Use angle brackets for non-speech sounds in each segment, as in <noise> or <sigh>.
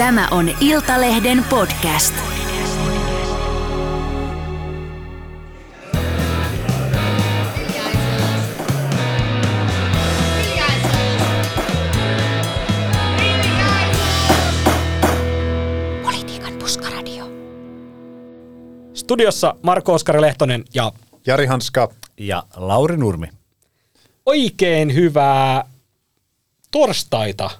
Tämä on Iltalehden podcast. Politiikan puskaradio. Studiossa Marko Oskari Lehtonen ja Jari Hanska. ja Lauri Nurmi. oikein hyvää torstaita.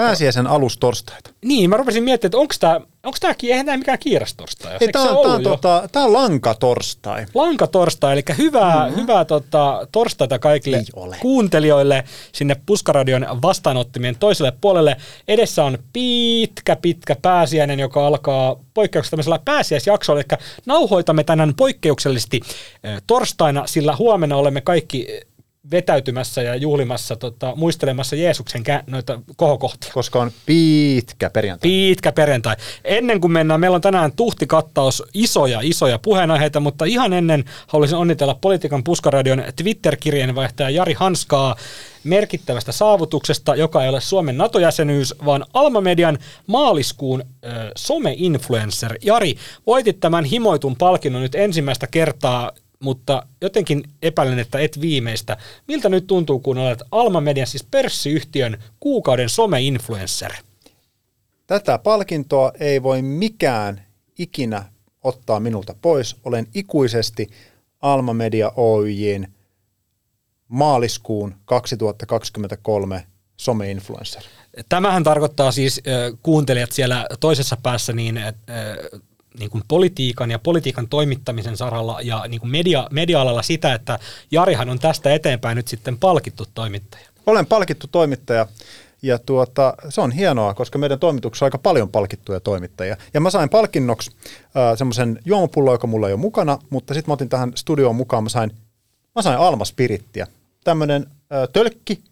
Pääsiäisen alustorstaita. Niin, mä rupesin miettimään, että onko tämä onko tääkin, eihän tämä mikään kiirastorstai. Ei, tää, on, tää, on, tota, tää on lankatorstai. Lankatorstai, eli hyvää, mm-hmm. hyvää tota, torstaita kaikille kuuntelijoille sinne Puskaradion vastaanottimien toiselle puolelle. Edessä on pitkä, pitkä pääsiäinen, joka alkaa poikkeuksessa tämmöisellä pääsiäisjaksolla, eli nauhoitamme tänään poikkeuksellisesti äh, torstaina, sillä huomenna olemme kaikki vetäytymässä ja juhlimassa, tota, muistelemassa Jeesuksen kä- noita kohokohtia. Koska on pitkä perjantai. Pitkä perjantai. Ennen kuin mennään, meillä on tänään tuhtikattaus isoja, isoja puheenaiheita, mutta ihan ennen haluaisin onnitella Politiikan puskaradion Twitter-kirjeenvaihtaja Jari Hanskaa merkittävästä saavutuksesta, joka ei ole Suomen NATO-jäsenyys, vaan Alma Median maaliskuun äh, some-influencer. Jari, voitit tämän himoitun palkinnon nyt ensimmäistä kertaa mutta jotenkin epäilen, että et viimeistä. Miltä nyt tuntuu, kun olet Alma Median, siis pörssiyhtiön kuukauden some-influencer? Tätä palkintoa ei voi mikään ikinä ottaa minulta pois. Olen ikuisesti Alma Media Oyjin maaliskuun 2023 some-influencer. Tämähän tarkoittaa siis äh, kuuntelijat siellä toisessa päässä niin, äh, niin kuin politiikan ja politiikan toimittamisen saralla ja niin kuin media, media-alalla sitä, että Jarihan on tästä eteenpäin nyt sitten palkittu toimittaja. Olen palkittu toimittaja ja tuota, se on hienoa, koska meidän toimituksessa on aika paljon palkittuja toimittajia. Ja mä sain palkinnoksi äh, semmoisen juomapullon, joka mulla ei ole mukana, mutta sitten mä otin tähän studioon mukaan, mä sain, mä sain Alma Spirittiä. Tämmöinen äh, tölkki,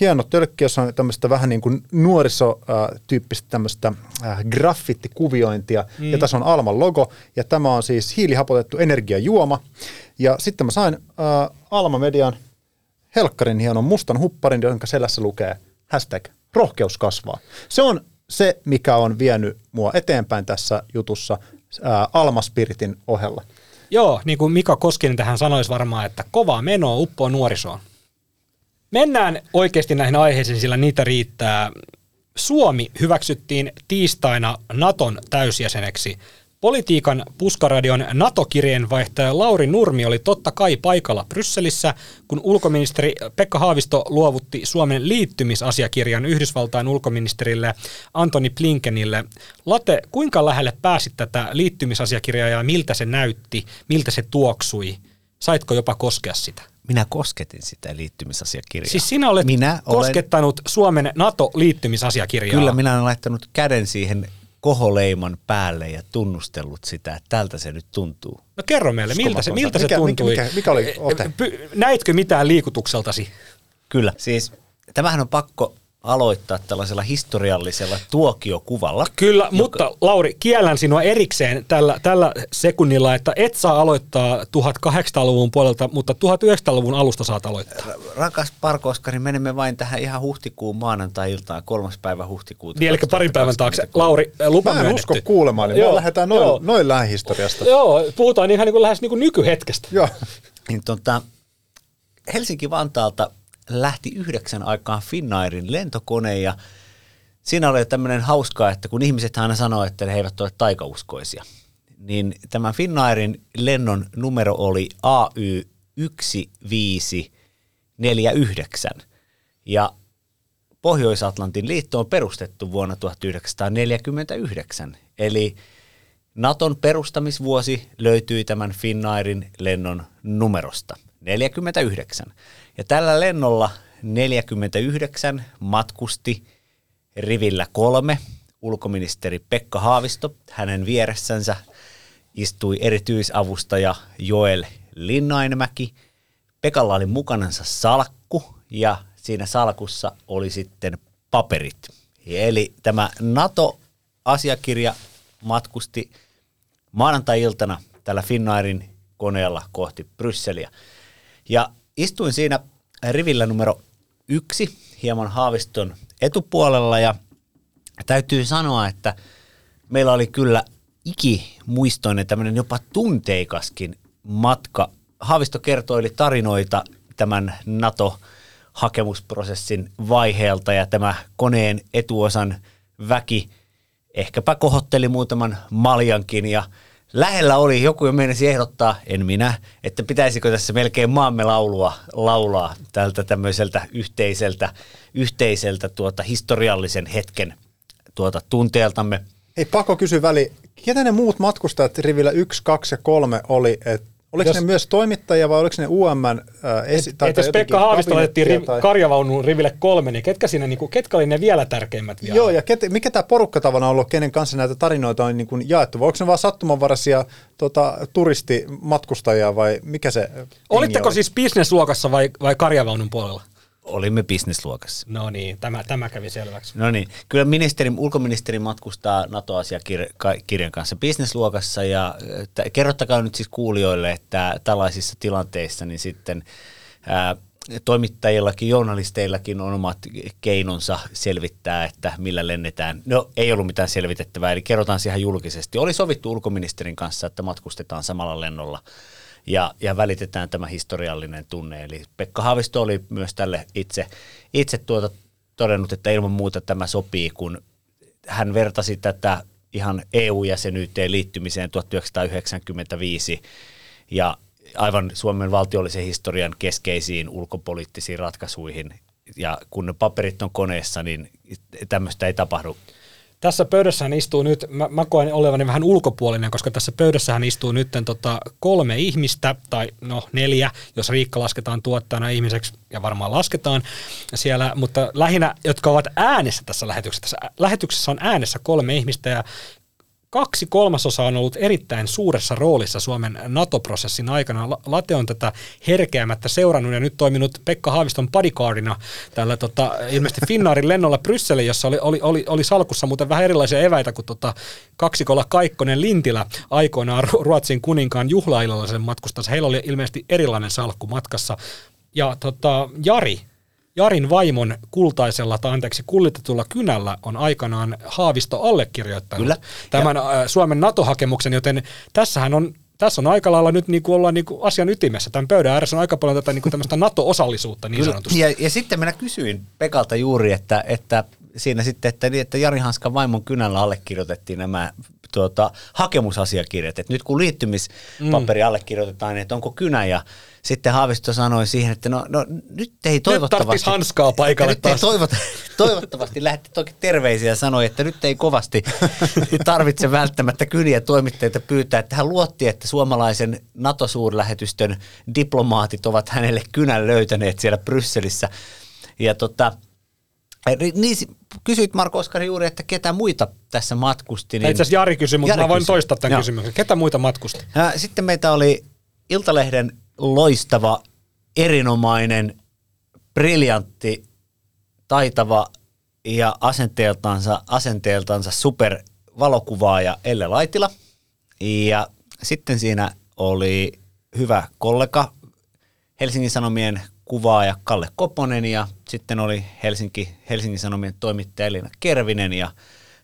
hieno tölkki, jossa on tämmöistä vähän niin kuin nuorisotyyppistä tämmöistä äh, graffitikuviointia, mm. ja tässä on Alman logo, ja tämä on siis hiilihapotettu energiajuoma. Ja sitten mä sain äh, Alma Median helkkarin hienon mustan hupparin, jonka selässä lukee hashtag rohkeus kasvaa. Se on se, mikä on vienyt mua eteenpäin tässä jutussa ää, Alma Spiritin ohella. Joo, niin kuin Mika Koskinen tähän sanoisi varmaan, että kovaa menoa uppoo nuorisoon. Mennään oikeasti näihin aiheisiin, sillä niitä riittää. Suomi hyväksyttiin tiistaina Naton täysjäseneksi. Politiikan puskaradion NATO-kirjeenvaihtaja Lauri Nurmi oli totta kai paikalla Brysselissä, kun ulkoministeri Pekka Haavisto luovutti Suomen liittymisasiakirjan Yhdysvaltain ulkoministerille Antoni Blinkenille. Late, kuinka lähelle pääsit tätä liittymisasiakirjaa ja miltä se näytti, miltä se tuoksui? Saitko jopa koskea sitä? Minä kosketin sitä liittymisasiakirjaa. Siis sinä olet minä koskettanut olen, Suomen NATO-liittymisasiakirjaa. Kyllä, minä olen laittanut käden siihen koholeiman päälle ja tunnustellut sitä, että tältä se nyt tuntuu. No kerro meille, miltä se, miltä mikä, se tuntui? Mikä, mikä, mikä oli ote? Näitkö mitään liikutukseltasi? Kyllä. Siis tämähän on pakko aloittaa tällaisella historiallisella tuokiokuvalla. Kyllä, joka... mutta Lauri, kiellän sinua erikseen tällä, tällä sekunnilla, että et saa aloittaa 1800-luvun puolelta, mutta 1900-luvun alusta saat aloittaa. Rakas Parko Oskari, menemme vain tähän ihan huhtikuun maanantai-iltaan, kolmas päivä huhtikuuta. Niin, eli parin päivän taakse. Lauri, lupa Mä en myönnetty. usko kuulemaan, niin joo, lähdetään noin, joo. noin lähihistoriasta. Joo, puhutaan ihan niin kuin lähes niin kuin nykyhetkestä. Joo. Niin, tota, Helsinki-Vantaalta lähti yhdeksän aikaan Finnairin lentokone ja siinä oli tämmöinen hauskaa, että kun ihmiset aina sanoo, että he eivät ole taikauskoisia, niin tämän Finnairin lennon numero oli AY 1549 ja Pohjois-Atlantin liitto on perustettu vuonna 1949, eli Naton perustamisvuosi löytyi tämän Finnairin lennon numerosta, 49. Ja tällä lennolla 49 matkusti rivillä kolme ulkoministeri Pekka Haavisto. Hänen vieressänsä istui erityisavustaja Joel Linnainmäki. Pekalla oli mukanansa salkku ja siinä salkussa oli sitten paperit. Eli tämä NATO-asiakirja matkusti maanantai-iltana tällä Finnairin koneella kohti Brysseliä. Ja istuin siinä rivillä numero yksi, hieman Haaviston etupuolella ja täytyy sanoa, että meillä oli kyllä ikimuistoinen tämmöinen jopa tunteikaskin matka. Haavisto kertoi tarinoita tämän NATO-hakemusprosessin vaiheelta ja tämä koneen etuosan väki ehkäpä kohotteli muutaman maljankin ja lähellä oli, joku jo meinasi ehdottaa, en minä, että pitäisikö tässä melkein maamme laulua laulaa tältä tämmöiseltä yhteiseltä, yhteiseltä tuota historiallisen hetken tuota tunteeltamme. Ei pakko kysyä väli, ketä ne muut matkustajat rivillä 1, 2 ja 3 oli, että Oliko jos, ne myös toimittajia vai oliko ne UM äh, esi- tai, et jos Pekka Haavisto laitettiin riv, tai... karjavaunuun riville kolme, niin ketkä, siinä, niin kuin, ketkä oli ne vielä tärkeimmät vielä? Joo, ja ket, mikä tämä porukka tavallaan on ollut, kenen kanssa näitä tarinoita on niin kuin jaettu? Vai onko ne vaan sattumanvaraisia tota, turistimatkustajia vai mikä se Olitteko oli? siis bisnesluokassa vai, vai karjavaunun puolella? Olimme bisnesluokassa. No niin, tämä, tämä kävi selväksi. No niin, kyllä ministeri, ulkoministeri matkustaa NATO-asiakirjan kanssa bisnesluokassa ja t- kerrottakaa nyt siis kuulijoille, että tällaisissa tilanteissa niin sitten ää, toimittajillakin, journalisteillakin on omat keinonsa selvittää, että millä lennetään. No ei ollut mitään selvitettävää, eli kerrotaan siihen julkisesti. Oli sovittu ulkoministerin kanssa, että matkustetaan samalla lennolla ja, ja välitetään tämä historiallinen tunne. Eli Pekka Haavisto oli myös tälle itse, itse tuota todennut, että ilman muuta tämä sopii, kun hän vertasi tätä ihan EU-jäsenyyteen liittymiseen 1995 ja aivan Suomen valtiollisen historian keskeisiin ulkopoliittisiin ratkaisuihin. Ja kun ne paperit on koneessa, niin tämmöistä ei tapahdu tässä pöydässähän istuu nyt, mä, mä koen olevani vähän ulkopuolinen, koska tässä pöydässähän istuu nyt tota kolme ihmistä, tai no neljä, jos Riikka lasketaan tuottajana ihmiseksi, ja varmaan lasketaan siellä, mutta lähinnä, jotka ovat äänessä tässä lähetyksessä. Tässä lähetyksessä on äänessä kolme ihmistä, ja kaksi kolmasosaa on ollut erittäin suuressa roolissa Suomen NATO-prosessin aikana. Late on tätä herkeämättä seurannut ja nyt toiminut Pekka Haaviston bodyguardina tällä tota, ilmeisesti Finnaarin lennolla Brysseliin, jossa oli, oli, oli, oli salkussa muuten vähän erilaisia eväitä kuin tota, kaksikolla Kaikkonen Lintilä aikoinaan Ruotsin kuninkaan juhlaillalla sen matkustassa. Heillä oli ilmeisesti erilainen salkku matkassa. Ja tota, Jari, Jarin vaimon kultaisella tai anteeksi kullitetulla kynällä on aikanaan Haavisto allekirjoittanut Kyllä. tämän ja. Suomen NATO-hakemuksen, joten tässähän on tässä on aika lailla nyt niin kuin ollaan niin kuin asian ytimessä. Tämän pöydän ääressä on aika paljon tätä niin kuin tämmöistä NATO-osallisuutta niin sanotusti. Ja, ja sitten minä kysyin Pekalta juuri, että, että siinä sitten, että, niin, että Jari Hanskan vaimon kynällä allekirjoitettiin nämä tuota, hakemusasiakirjat. Et nyt kun liittymispaperi mm. allekirjoitetaan, niin että onko kynä ja sitten Haavisto sanoi siihen, että no, no nyt ei toivottavasti... Nyt hanskaa paikalle nyt taas. Toivot, toivottavasti lähetti toki terveisiä ja sanoi, että nyt ei kovasti tarvitse välttämättä kyniä toimittajia pyytää, että hän luotti, että suomalaisen NATO-suurlähetystön diplomaatit ovat hänelle kynän löytäneet siellä Brysselissä. Ja tota, niin, kysyit Marko Oskari juuri, että ketä muita tässä matkusti. Niin... Itse asiassa Jari kysyi, mutta Jari mä voin kysyi. toistaa tämän Joo. kysymyksen. Ketä muita matkusti? Sitten meitä oli Iltalehden loistava, erinomainen, briljantti, taitava ja asenteeltansa, asenteeltansa super valokuvaaja Elle Laitila. Ja sitten siinä oli hyvä kollega, Helsingin Sanomien kuvaaja Kalle Koponen ja sitten oli Helsinki, Helsingin Sanomien toimittaja Elina Kervinen ja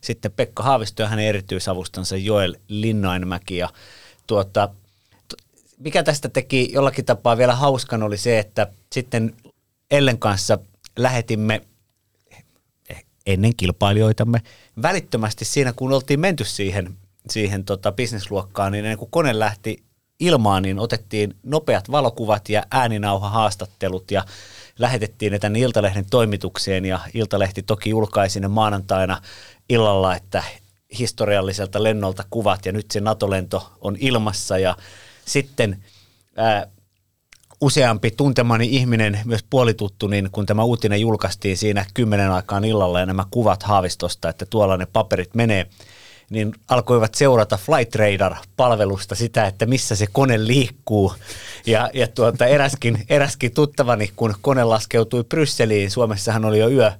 sitten Pekka Haavisto ja hänen erityisavustansa Joel Linnainmäki. Ja tuota, mikä tästä teki jollakin tapaa vielä hauskan oli se, että sitten Ellen kanssa lähetimme ennen kilpailijoitamme välittömästi siinä, kun oltiin menty siihen, siihen tota bisnesluokkaan, niin ennen kuin kone lähti ilmaan, niin otettiin nopeat valokuvat ja ääninauhahaastattelut ja lähetettiin ne tänne Iltalehden toimitukseen. Ja Iltalehti toki julkaisi ne maanantaina illalla, että historialliselta lennolta kuvat ja nyt se NATO-lento on ilmassa. Ja sitten ää, useampi tuntemani ihminen, myös puolituttu, niin kun tämä uutinen julkaistiin siinä kymmenen aikaan illalla ja nämä kuvat Haavistosta, että tuolla ne paperit menee, niin alkoivat seurata Flight Radar-palvelusta sitä, että missä se kone liikkuu. Ja, ja tuota, eräskin, eräskin tuttavani, kun kone laskeutui Brysseliin, Suomessahan oli jo yö,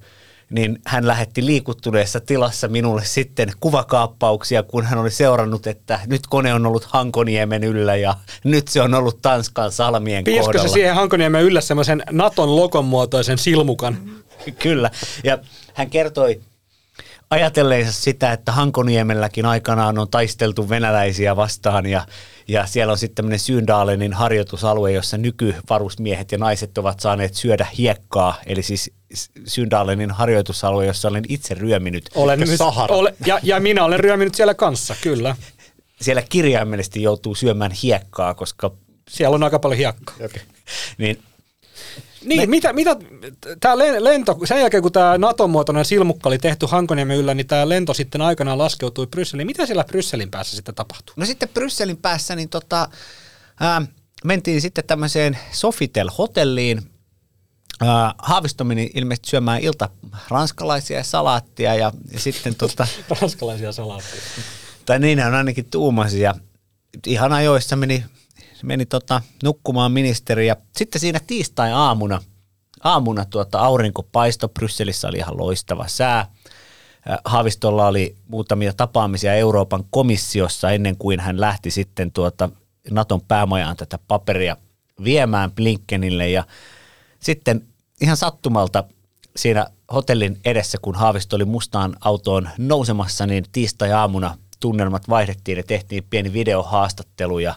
niin hän lähetti liikuttuneessa tilassa minulle sitten kuvakaappauksia, kun hän oli seurannut, että nyt kone on ollut Hankoniemen yllä ja nyt se on ollut Tanskan salmien Piiskö kohdalla. se siihen Hankoniemen yllä semmoisen Naton logon muotoisen silmukan? Kyllä, ja hän kertoi ajatelleensa sitä, että Hankoniemelläkin aikanaan on taisteltu venäläisiä vastaan ja, ja siellä on sitten tämmöinen Syyndaalenin harjoitusalue, jossa nykyvarusmiehet ja naiset ovat saaneet syödä hiekkaa, eli siis Syyndaalenin harjoitusalue, jossa olen itse ryöminyt. Olen myös, Sahara? ole, ja, ja minä olen ryöminyt siellä kanssa, kyllä. Siellä kirjaimellisesti joutuu syömään hiekkaa, koska Siellä on aika paljon hiekkaa. Jep. <laughs> niin Niin, Me... mitä, mitä tämä lento, sen jälkeen kun tämä NATO-muotoinen silmukka oli tehty Hankoniemen yllä, niin tämä lento sitten aikanaan laskeutui Brysseliin. Mitä siellä Brysselin päässä sitten tapahtui? No sitten Brysselin päässä niin tota, ää, mentiin sitten tämmöiseen Sofitel-hotelliin. Ää, Haavisto meni ilmeisesti syömään ilta ranskalaisia ja salaattia ja, ja sitten tota, <laughs> Ranskalaisia salaatteja. tai niin hän ainakin tuumasi ja ihan ajoissa meni, meni tota, nukkumaan ministeri ja sitten siinä tiistai-aamuna aamuna tuota, aurinko paisto, Brysselissä oli ihan loistava sää. Ää, Haavistolla oli muutamia tapaamisia Euroopan komissiossa ennen kuin hän lähti sitten tuota Naton päämajaan tätä paperia viemään Blinkenille ja sitten ihan sattumalta siinä hotellin edessä, kun Haavisto oli mustaan autoon nousemassa, niin tiistai-aamuna tunnelmat vaihdettiin ja tehtiin pieni videohaastattelu ja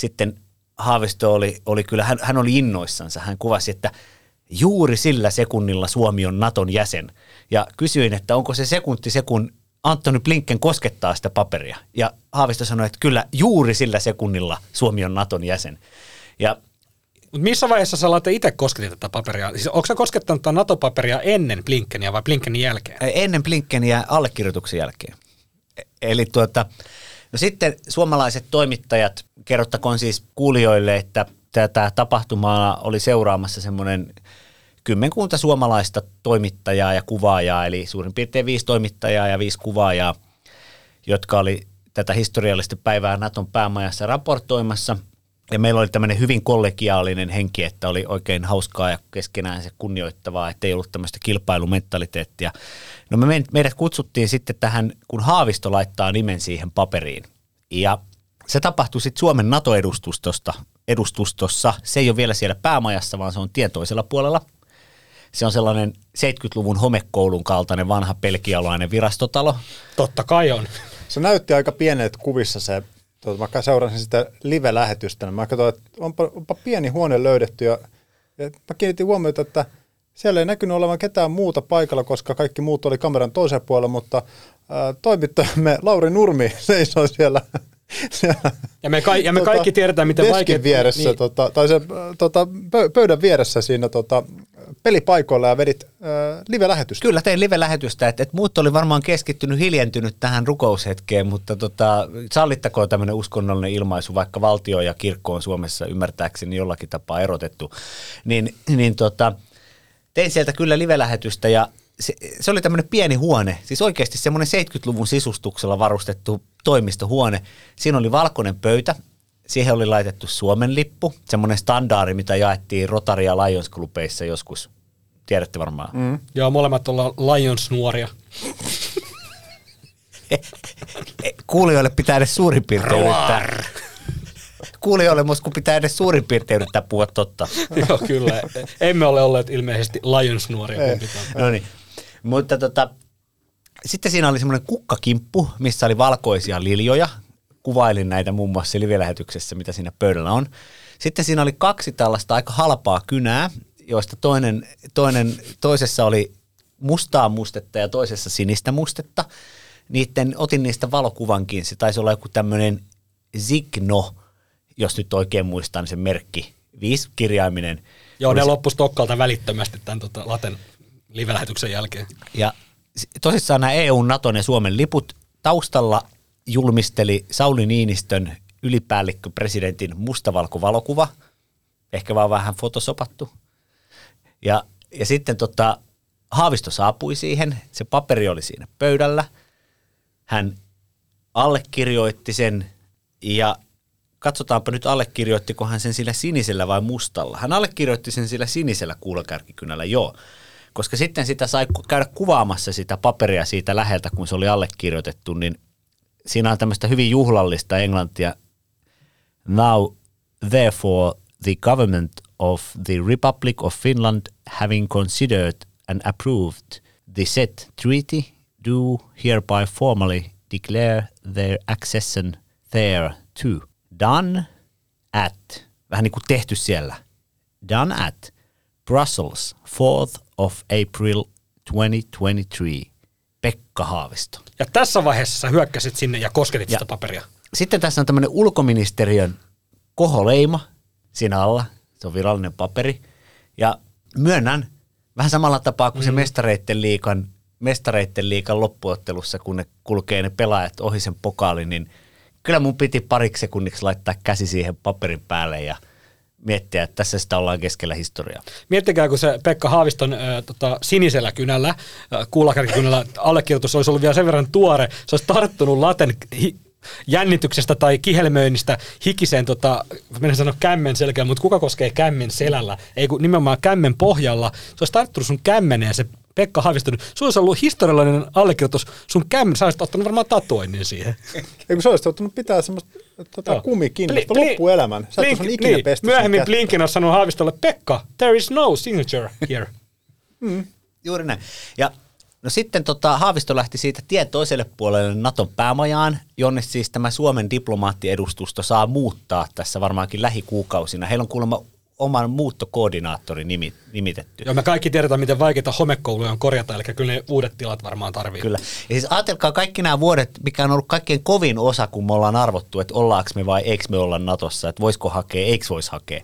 sitten Haavisto oli, oli kyllä, hän, hän oli innoissansa. Hän kuvasi, että juuri sillä sekunnilla Suomi on Naton jäsen. Ja kysyin, että onko se sekunti se, kun Antoni Blinken koskettaa sitä paperia. Ja Haavisto sanoi, että kyllä juuri sillä sekunnilla Suomi on Naton jäsen. Ja Mutta missä vaiheessa sä laitte itse kosketit tätä paperia? Siis onko sä koskettanut tätä NATO-paperia ennen Blinkenia vai Blinkenin jälkeen? ennen Blinkenia allekirjoituksen jälkeen. E- Eli tuota, no sitten suomalaiset toimittajat, kerrottakoon siis kuulijoille, että tätä tapahtumaa oli seuraamassa semmoinen kymmenkunta suomalaista toimittajaa ja kuvaajaa, eli suurin piirtein viisi toimittajaa ja viisi kuvaajaa, jotka oli tätä historiallista päivää Naton päämajassa raportoimassa. Ja meillä oli tämmöinen hyvin kollegiaalinen henki, että oli oikein hauskaa ja keskenään se kunnioittavaa, että ei ollut tämmöistä kilpailumentaliteettia. No me, meidät kutsuttiin sitten tähän, kun Haavisto laittaa nimen siihen paperiin. Ja se tapahtui sitten Suomen NATO-edustustosta, edustustossa. Se ei ole vielä siellä päämajassa, vaan se on tien toisella puolella. Se on sellainen 70-luvun homekoulun kaltainen vanha pelkialainen virastotalo. Totta kai on. Se näytti aika pienet kuvissa se, tuota, mä seurasin sitä live-lähetystä, niin mä katsoin, että onpa, onpa pieni huone löydetty ja, ja mä kiinnitin huomiota, että siellä ei näkynyt olevan ketään muuta paikalla, koska kaikki muut oli kameran toisella puolella, mutta ää, toimittajamme Lauri Nurmi <laughs> seisoi siellä, siellä Ja me, ka- ja me kaikki tiedetään, miten deskin vaikea... vieressä, niin. tota, tai se tota, pö- pöydän vieressä siinä tota, pelipaikoilla ja vedit äh, live-lähetystä. Kyllä tein live-lähetystä, että, että muut oli varmaan keskittynyt, hiljentynyt tähän rukoushetkeen, mutta tota, sallittakoon tämmöinen uskonnollinen ilmaisu, vaikka valtio ja kirkko on Suomessa ymmärtääkseni jollakin tapaa erotettu, niin, niin tota, tein sieltä kyllä live-lähetystä ja se, se oli tämmöinen pieni huone, siis oikeasti semmoinen 70-luvun sisustuksella varustettu toimistohuone. Siinä oli valkoinen pöytä, siihen oli laitettu Suomen lippu, semmoinen standaari, mitä jaettiin Rotary ja Lions klubeissa joskus. Tiedätte varmaan. Mm. Joo, molemmat ollaan Lions-nuoria. <laughs> Kuulijoille pitää edes suurin piirtein yrittää. Kuulijoille kun pitää edes suurin piirtein yrittää puhua totta. <laughs> Joo, kyllä. Emme ole olleet ilmeisesti Lions-nuoria. No niin. Mutta tota, sitten siinä oli semmoinen kukkakimppu, missä oli valkoisia liljoja. Kuvailin näitä muun muassa live-lähetyksessä, mitä siinä pöydällä on. Sitten siinä oli kaksi tällaista aika halpaa kynää, joista toinen, toinen, toisessa oli mustaa mustetta ja toisessa sinistä mustetta. Niitten, otin niistä valokuvankin. Se taisi olla joku tämmöinen Zigno, jos nyt oikein muistan sen merkki. Viisikirjaiminen. Joo, Oli ne loppu Stokkalta välittömästi tämän tota, Laten live-lähetyksen jälkeen. Ja tosissaan nämä EU, Naton ja Suomen liput taustalla julmisteli Sauli Niinistön ylipäällikkö presidentin mustavalkovalokuva, ehkä vaan vähän fotosopattu. Ja, ja sitten tota, Haavisto saapui siihen, se paperi oli siinä pöydällä. Hän allekirjoitti sen ja katsotaanpa nyt allekirjoittiko hän sen sillä sinisellä vai mustalla. Hän allekirjoitti sen sillä sinisellä kuulakärkikynällä, joo. Koska sitten sitä sai käydä kuvaamassa sitä paperia siitä läheltä, kun se oli allekirjoitettu, niin siinä on tämmöistä hyvin juhlallista englantia. Now, therefore, the government of the Republic of Finland having considered and approved the said treaty, do hereby formally declare their accession there to. Done at, vähän niin kuin tehty siellä. Done at Brussels, 4th of April 2023. Pekka Haavisto. Ja tässä vaiheessa sä hyökkäsit sinne ja kosketit Ja- sitä paperia. Sitten tässä on tämmöinen ulkoministeriön koholeima siinä alla. Se on virallinen paperi. Ja myönnän, vähän samalla tapaa kuin se mestareitten liikan, mestareitten liikan loppuottelussa, kun ne kulkee ne pelaajat ohi sen pokaalin, niin kyllä mun piti pariksi sekunniksi laittaa käsi siihen paperin päälle ja miettiä, että tässä sitä ollaan keskellä historiaa. Miettikää, kun se Pekka Haaviston äh, tota, sinisellä kynällä, äh, kuulakärkikynällä allekirjoitus olisi ollut vielä sen verran tuore, se olisi tarttunut laten hi- jännityksestä tai kihelmöinnistä hikiseen, tota, menen sanoa kämmen selkeä, mutta kuka koskee kämmen selällä? Ei kun nimenomaan kämmen pohjalla. Se olisi tarttunut sun kämmeneen se Pekka Haaviston, sun olisi ollut historiallinen allekirjoitus sun kämmen, sä olisit ottanut varmaan tatuoinnin siihen. <laughs> Ei kun sä olisit ottanut pitää semmoista tota, Joo. kumikinnasta Bli- bli- loppuelämän. Sä Blink- ikinä niin, pesty Myöhemmin. Blinken on sanonut Haavistolle, Pekka, there is no signature here. <laughs> Juuri näin. Ja no sitten tota, Haavisto lähti siitä tien toiselle puolelle Naton päämajaan, jonne siis tämä Suomen diplomaattiedustusto saa muuttaa tässä varmaankin lähikuukausina. Heillä on kuulemma oman muuttokoordinaattori nimi, nimitetty. Joo, me kaikki tiedetään, miten vaikeita homekouluja on korjata, eli kyllä ne uudet tilat varmaan tarvii. Kyllä. Ja siis ajatelkaa kaikki nämä vuodet, mikä on ollut kaikkein kovin osa, kun me ollaan arvottu, että ollaanko me vai eikö me olla Natossa, että voisiko hakea, eikö voisi hakea.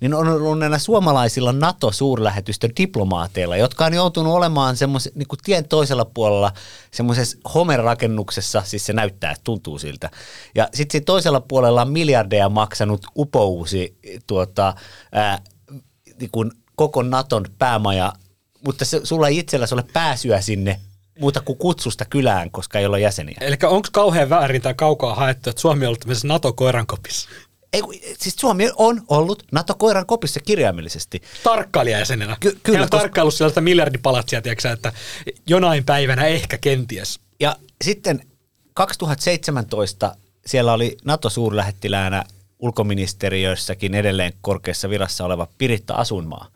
Niin on ollut näillä suomalaisilla NATO-suurlähetystön diplomaateilla, jotka on joutunut olemaan semmoisen niin tien toisella puolella semmoisessa homerakennuksessa, siis se näyttää, että tuntuu siltä. Ja sitten toisella puolella on miljardeja maksanut upouusi tuota, ää, niin kuin koko Naton päämaja, mutta se, sulla ei itselläsi ole pääsyä sinne muuta kuin kutsusta kylään, koska ei ole jäseniä. Eli onko kauhean väärin tai kaukaa haettu, että Suomi on ollut tämmöisessä NATO-koirankopissa? Ei, siis Suomi on ollut NATO-koiran kopissa kirjaimellisesti. Tarkkailijajäsenenä. Ky- kyllä, Hän on koska- tarkkaillut sieltä miljardipalatsia, tiedätkö sä, että jonain päivänä ehkä kenties. Ja sitten 2017 siellä oli NATO-suurlähettiläänä ulkoministeriössäkin edelleen korkeassa virassa oleva Piritta Asunmaa.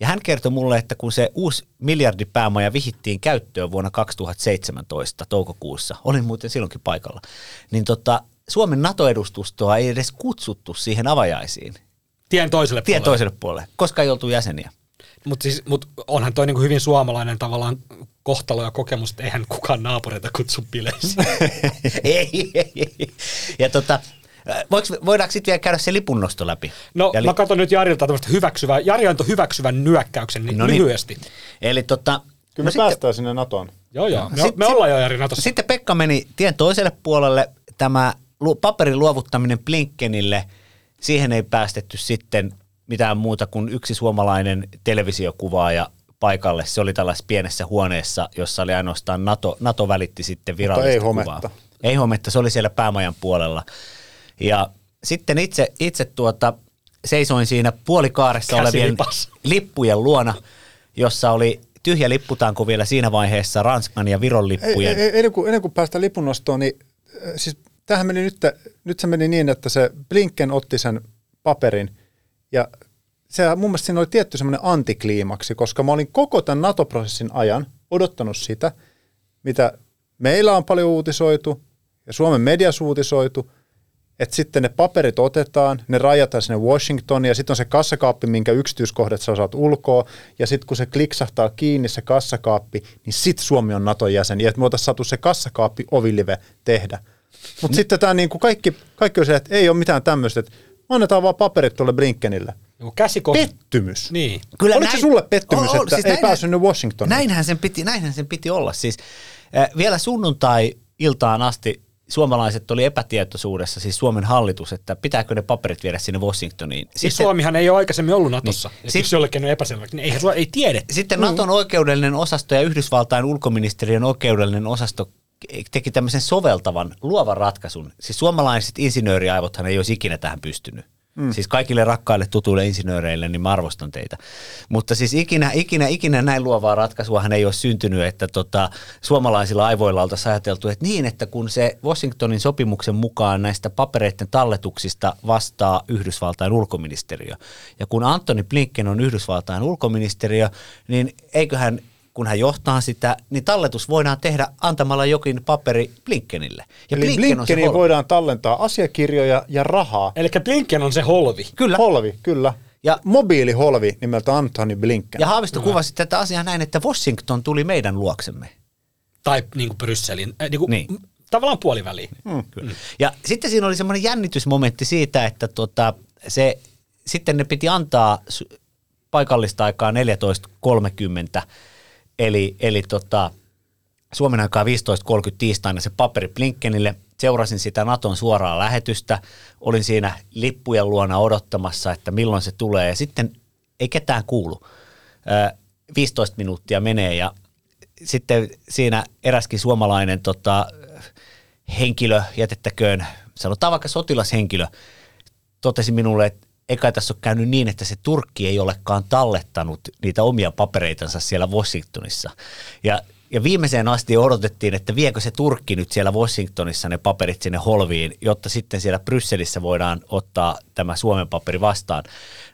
Ja hän kertoi mulle, että kun se uusi miljardipäämaja vihittiin käyttöön vuonna 2017 toukokuussa, olin muuten silloinkin paikalla, niin tota, Suomen NATO-edustustoa ei edes kutsuttu siihen avajaisiin, Tien toiselle tien puolelle. toiselle puolelle, koska ei oltu jäseniä. Mutta siis, mut onhan toi niinku hyvin suomalainen tavallaan kohtalo ja kokemus, että eihän kukaan naapureita kutsu bileisiin. <laughs> ei, ei, ei. Ja tota, voiko, voidaanko sitten vielä käydä se lipunnosto läpi? No Eli- mä katson nyt Jarilta tämmöistä hyväksyvää, Jari antoi hyväksyvän nyökkäyksen niin No niin. lyhyesti. Eli tota, Kyllä me sitten- päästään sinne NATOon. Joo joo, me, Sit- me ollaan jo Jari Natossa. Sitten Pekka meni tien toiselle puolelle. Tämä paperin luovuttaminen Blinkenille, siihen ei päästetty sitten mitään muuta kuin yksi suomalainen televisiokuvaaja paikalle. Se oli tällaisessa pienessä huoneessa, jossa oli ainoastaan NATO, NATO välitti sitten virallista ei kuvaa. hometta. Ei hometta, se oli siellä päämajan puolella. Ja sitten itse, itse tuota, seisoin siinä puolikaaressa olevien lippujen luona, jossa oli tyhjä lipputanko vielä siinä vaiheessa Ranskan ja Viron lippujen. ei, ei, ennen, kuin, ennen kuin päästään lipunnostoon, niin äh, siis tämähän meni nyt, nyt se meni niin, että se Blinken otti sen paperin ja se mun mielestä siinä oli tietty semmoinen antikliimaksi, koska mä olin koko tämän NATO-prosessin ajan odottanut sitä, mitä meillä on paljon uutisoitu ja Suomen mediassa uutisoitu, että sitten ne paperit otetaan, ne rajataan sinne Washingtoniin ja sitten on se kassakaappi, minkä yksityiskohdat sä osaat ulkoa ja sitten kun se kliksahtaa kiinni se kassakaappi, niin sitten Suomi on Naton jäsen ja että me oltaisiin saatu se kassakaappi ovilive tehdä. Mutta sitten tämä niinku kaikki, kaikki on se, että ei ole mitään tämmöistä, että annetaan vaan paperit tuolle Blinkenille. Joku käsi kohta. Pettymys. Niin. Kyllä Oliko se sulle pettymys, että ei näinhän- päässyt Washingtoniin? Näinhän sen piti, näinhän sen piti olla. Siis, äh, vielä sunnuntai-iltaan asti suomalaiset oli epätietoisuudessa, siis Suomen hallitus, että pitääkö ne paperit viedä sinne Washingtoniin. Siis Suomihan ei ole aikaisemmin ollut Natossa. Niin. Niin. Sit- Jos jollekin on epäselväksi, niin eihän sua ei tiedä. Sitten Naton oikeudellinen osasto ja Yhdysvaltain ulkoministeriön oikeudellinen osasto teki tämmöisen soveltavan, luovan ratkaisun. Siis suomalaiset insinööriaivothan ei olisi ikinä tähän pystynyt. Mm. Siis kaikille rakkaille tutuille insinööreille, niin mä arvostan teitä. Mutta siis ikinä, ikinä, ikinä näin luovaa ratkaisuahan ei ole syntynyt, että tota, suomalaisilla aivoilla oltaisiin ajateltu, että niin, että kun se Washingtonin sopimuksen mukaan näistä papereiden talletuksista vastaa Yhdysvaltain ulkoministeriö, ja kun Antoni Blinken on Yhdysvaltain ulkoministeriö, niin eiköhän kun hän johtaa sitä, niin talletus voidaan tehdä antamalla jokin paperi Blinkenille. Ja Eli Blinken on se Blinkeniin holvi. voidaan tallentaa asiakirjoja ja rahaa. Eli Blinken on se holvi. Kyllä. Holvi, kyllä. Ja- mobiiliholvi nimeltä Anthony Blinken. Ja Haavisto kuvasi tätä asiaa näin, että Washington tuli meidän luoksemme. Tai niin kuin Brysselin. Äh, niin kuin, Niin. Tavallaan puoliväliin. Mm. Kyllä. Ja sitten siinä oli semmoinen jännitysmomentti siitä, että tota, se, sitten ne piti antaa paikallista aikaa 14.30, eli, eli tota, Suomen aikaa 15.30 tiistaina se paperi Blinkenille. Seurasin sitä Naton suoraa lähetystä, olin siinä lippujen luona odottamassa, että milloin se tulee, ja sitten ei ketään kuulu. Ö, 15 minuuttia menee, ja sitten siinä eräskin suomalainen tota, henkilö, jätettäköön, sanotaan vaikka sotilashenkilö, totesi minulle, että eikä tässä ole käynyt niin, että se Turkki ei olekaan tallettanut niitä omia papereitansa siellä Washingtonissa. Ja, ja viimeiseen asti odotettiin, että viekö se Turkki nyt siellä Washingtonissa ne paperit sinne holviin, jotta sitten siellä Brysselissä voidaan ottaa tämä Suomen paperi vastaan.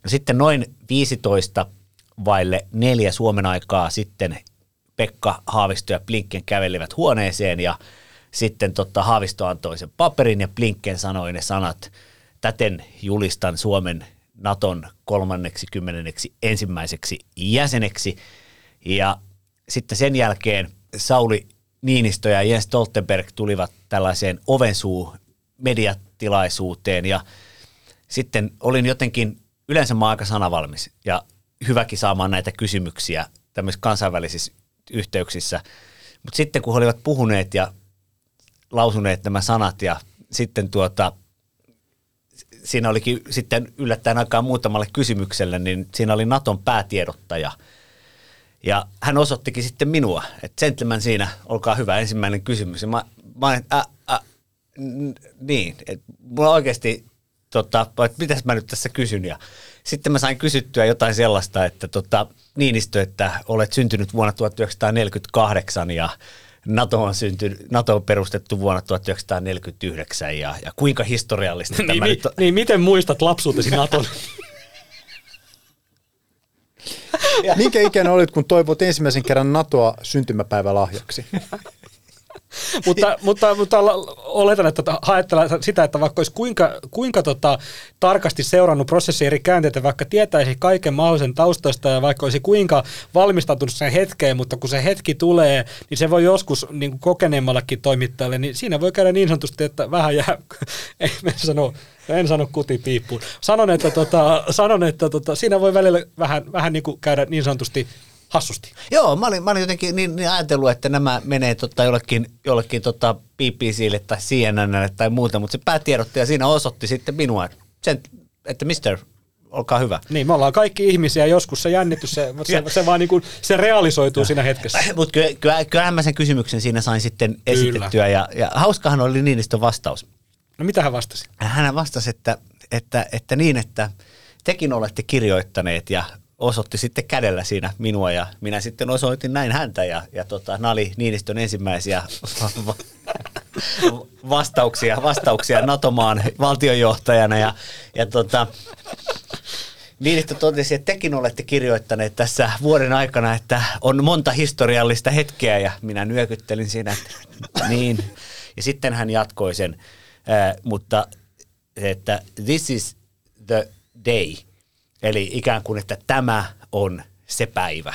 No sitten noin 15 vaille neljä Suomen aikaa sitten Pekka Haavisto ja Blinken kävelivät huoneeseen ja sitten totta, Haavisto antoi sen paperin ja Blinken sanoi ne sanat, täten julistan Suomen Naton kolmanneksi kymmenenneksi ensimmäiseksi jäseneksi. Ja sitten sen jälkeen Sauli Niinistö ja Jens Stoltenberg tulivat tällaiseen ovensuu mediatilaisuuteen ja sitten olin jotenkin, yleensä mä aika sanavalmis ja hyväkin saamaan näitä kysymyksiä tämmöisissä kansainvälisissä yhteyksissä. Mutta sitten kun he olivat puhuneet ja lausuneet nämä sanat ja sitten tuota, siinä olikin sitten yllättäen aikaa muutamalle kysymykselle, niin siinä oli Naton päätiedottaja. Ja hän osoittikin sitten minua, että gentleman siinä, olkaa hyvä, ensimmäinen kysymys. Ja mä, mä olin, ä, ä, niin, että mulla oikeasti, tota, että mitäs mä nyt tässä kysyn. Ja sitten mä sain kysyttyä jotain sellaista, että tota, Niinistö, että olet syntynyt vuonna 1948 ja NATO on, syntynyt, NATO on perustettu vuonna 1949 ja, ja kuinka historiallista niin, tämä mi, nyt on. niin, miten muistat lapsuutesi <laughs> Naton? Minkä ikäinen olit, kun toivot ensimmäisen kerran NATOa syntymäpäivälahjaksi? <laughs> mutta, mutta, mutta oletan, että ajatellaan sitä, että vaikka olisi kuinka, kuinka tota, tarkasti seurannut prosessin eri käänteitä, vaikka tietäisi kaiken mahdollisen taustoista ja vaikka olisi kuinka valmistautunut sen hetkeen, mutta kun se hetki tulee, niin se voi joskus niin kuin kokeneemmallakin toimittajalle, niin siinä voi käydä niin sanotusti, että vähän jää, <laughs> ei en sano, en sano kutipiippuun. Sanon, että, tota, sanon, että tota, siinä voi välillä vähän, vähän niin kuin käydä niin sanotusti hassusti. Joo, mä olin, mä olin jotenkin niin, niin ajatellut, että nämä menee tota, jollekin, jollekin tota BBClle tai CNNlle tai muuta, mutta se päätiedottaja siinä osoitti sitten minua, että, sen, että mister, olkaa hyvä. Niin, me ollaan kaikki ihmisiä, joskus se jännitys, se, se, se vaan niin kuin, se realisoituu siinä hetkessä. <laughs> Mutta kyllä, kyllä, kyllähän mä sen kysymyksen siinä sain sitten esitettyä ja, ja hauskahan oli Niinistön vastaus. No mitä hän vastasi? Hän vastasi, että, että, että niin, että tekin olette kirjoittaneet ja osoitti sitten kädellä siinä minua ja minä sitten osoitin näin häntä ja, ja tota, oli Niinistön ensimmäisiä vastauksia, vastauksia NATO-maan valtionjohtajana ja, ja tota, Niinistö totesi, että tekin olette kirjoittaneet tässä vuoden aikana, että on monta historiallista hetkeä ja minä nyökyttelin siinä, että niin. Ja sitten hän jatkoi sen, ää, mutta että this is the day, eli ikään kuin, että tämä on se päivä.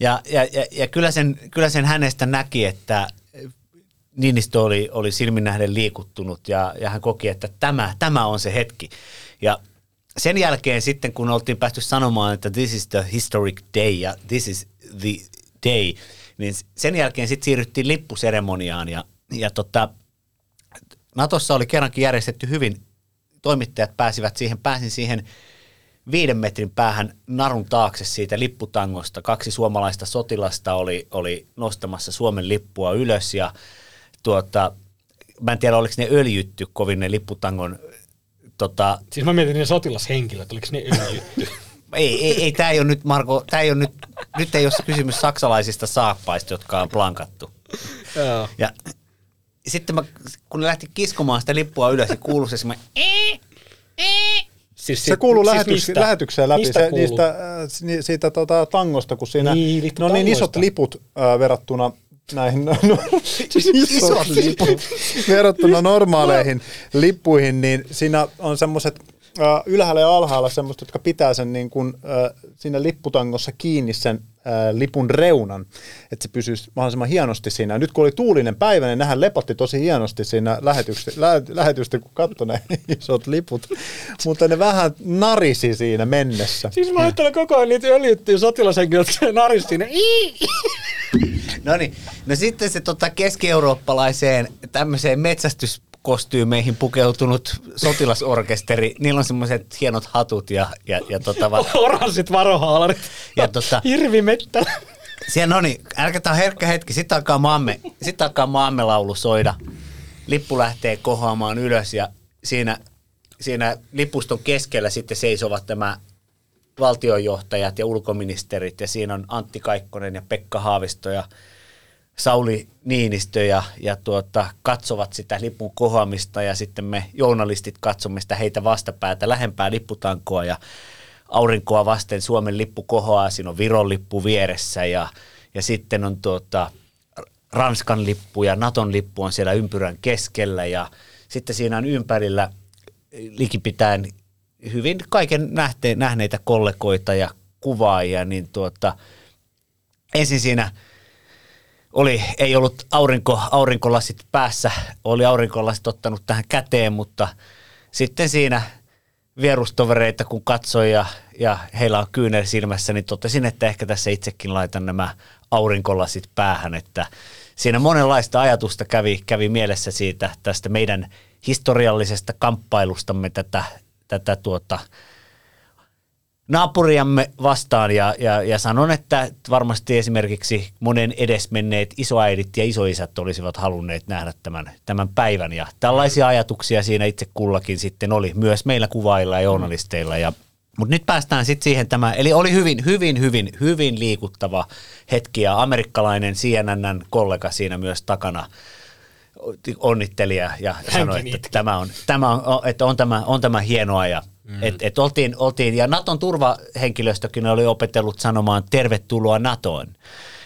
Ja, ja, ja, ja kyllä, sen, kyllä sen hänestä näki, että Niinistö oli, oli silmin nähden liikuttunut ja, ja hän koki, että tämä, tämä on se hetki. Ja sen jälkeen sitten, kun oltiin päästy sanomaan, että this is the historic day ja this is the day, niin sen jälkeen sitten siirryttiin lippuseremoniaan ja, ja tota, Natossa oli kerrankin järjestetty hyvin, toimittajat pääsivät siihen, pääsin siihen viiden metrin päähän narun taakse siitä lipputangosta. Kaksi suomalaista sotilasta oli, oli nostamassa Suomen lippua ylös ja tuota, mä en tiedä oliko ne öljytty kovin ne lipputangon tota, Siis mä mietin ne sotilashenkilöt, oliko ne öljytty? <laughs> ei, ei, ei tämä ei ole nyt, Marko, tämä ei ole nyt, nyt ei ole kysymys saksalaisista saappaista, jotka on plankattu. Ja sitten mä, kun ne lähti kiskomaan sitä lippua ylös, niin kuului se semmoinen Siis Se kuuluu siis lähetys, mistä? lähetykseen läpi Mistä se, kuuluu? niistä, äh, siitä tota, tangosta, kun siinä Niin, vittu no niin isot liput äh, verrattuna näihin <laughs> no, <laughs> Siis isot liput verrattuna normaaleihin lippuihin, niin siinä on semmoiset ylhäällä ja alhaalla semmoiset, jotka pitää sen niin kuin, äh, siinä lipputangossa kiinni sen äh, lipun reunan, että se pysyisi mahdollisimman hienosti siinä. Ja nyt kun oli tuulinen päivä, niin nehän lepotti tosi hienosti siinä lähetystä, lä, lähetystä kun katsoi ne <laughs> isot liput, mutta ne vähän narisi siinä mennessä. Siis mä ajattelen koko ajan niitä öljyttyjä se narisi siinä. Ii! <laughs> No niin, no sitten se tota keski-eurooppalaiseen tämmöiseen metsästyskostyymeihin pukeutunut sotilasorkesteri, niillä on semmoiset hienot hatut ja, ja, ja tota, va- <laughs> Oranssit varohaalarit. Ja tota- Hirvimettä. Siellä, no niin, älkää tää on herkkä hetki. Sitten alkaa maamme, sitten alkaa maamme laulu soida. Lippu lähtee kohoamaan ylös ja siinä, siinä lipuston keskellä sitten seisovat tämä valtionjohtajat ja ulkoministerit ja siinä on Antti Kaikkonen ja Pekka Haavisto ja Sauli Niinistö ja, ja tuota, katsovat sitä lipun kohoamista ja sitten me journalistit katsomme sitä heitä vastapäätä. Lähempää lipputankoa ja aurinkoa vasten Suomen lippu kohoaa, siinä on Viron lippu vieressä ja, ja sitten on tuota, Ranskan lippu ja Naton lippu on siellä ympyrän keskellä ja sitten siinä on ympärillä likipitäen hyvin kaiken nähte, nähneitä kollegoita ja kuvaajia, niin tuota, ensin siinä oli, ei ollut aurinko, aurinkolasit päässä, oli aurinkolasit ottanut tähän käteen, mutta sitten siinä vierustovereita kun katsoin ja, ja heillä on kyynel silmässä, niin totesin, että ehkä tässä itsekin laitan nämä aurinkolasit päähän, että siinä monenlaista ajatusta kävi, kävi mielessä siitä tästä meidän historiallisesta kamppailustamme tätä, tätä tuota, naapuriamme vastaan ja, ja, ja sanon, että varmasti esimerkiksi monen edesmenneet isoäidit ja isoisät olisivat halunneet nähdä tämän, tämän päivän. Ja tällaisia ajatuksia siinä itse kullakin sitten oli myös meillä kuvailla ja journalisteilla. Ja mutta nyt päästään sitten siihen tämä, eli oli hyvin, hyvin, hyvin, hyvin liikuttava hetki ja amerikkalainen CNN kollega siinä myös takana onnitteli ja, ja sanoi, että tämä on, tämä on, että on, tämä, on tämä hienoa ja mm. et, et oltiin, oltiin, ja Naton turvahenkilöstökin oli opetellut sanomaan tervetuloa NATOon.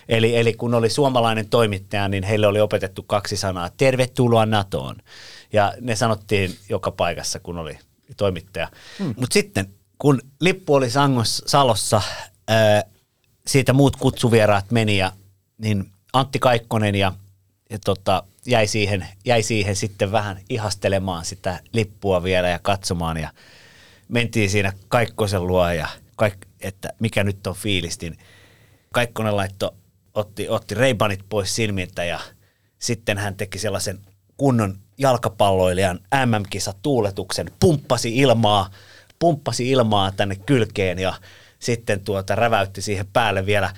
Eli, eli kun oli suomalainen toimittaja, niin heille oli opetettu kaksi sanaa, tervetuloa NATOon. Ja ne sanottiin joka paikassa, kun oli toimittaja. Mm. Mutta sitten, kun lippu oli Sangos, Salossa, ää, siitä muut kutsuvieraat meni, ja, niin Antti Kaikkonen ja, ja tota, jäi, siihen, jäi siihen sitten vähän ihastelemaan sitä lippua vielä ja katsomaan. Ja mentiin siinä Kaikkosen luo, ja kaik, että mikä nyt on fiilistin. Kaikkonen laitto, otti, otti reibanit pois silmiltä ja sitten hän teki sellaisen kunnon jalkapalloilijan MM-kisa tuuletuksen, pumppasi ilmaa, pumppasi ilmaa tänne kylkeen ja sitten tuota räväytti siihen päälle vielä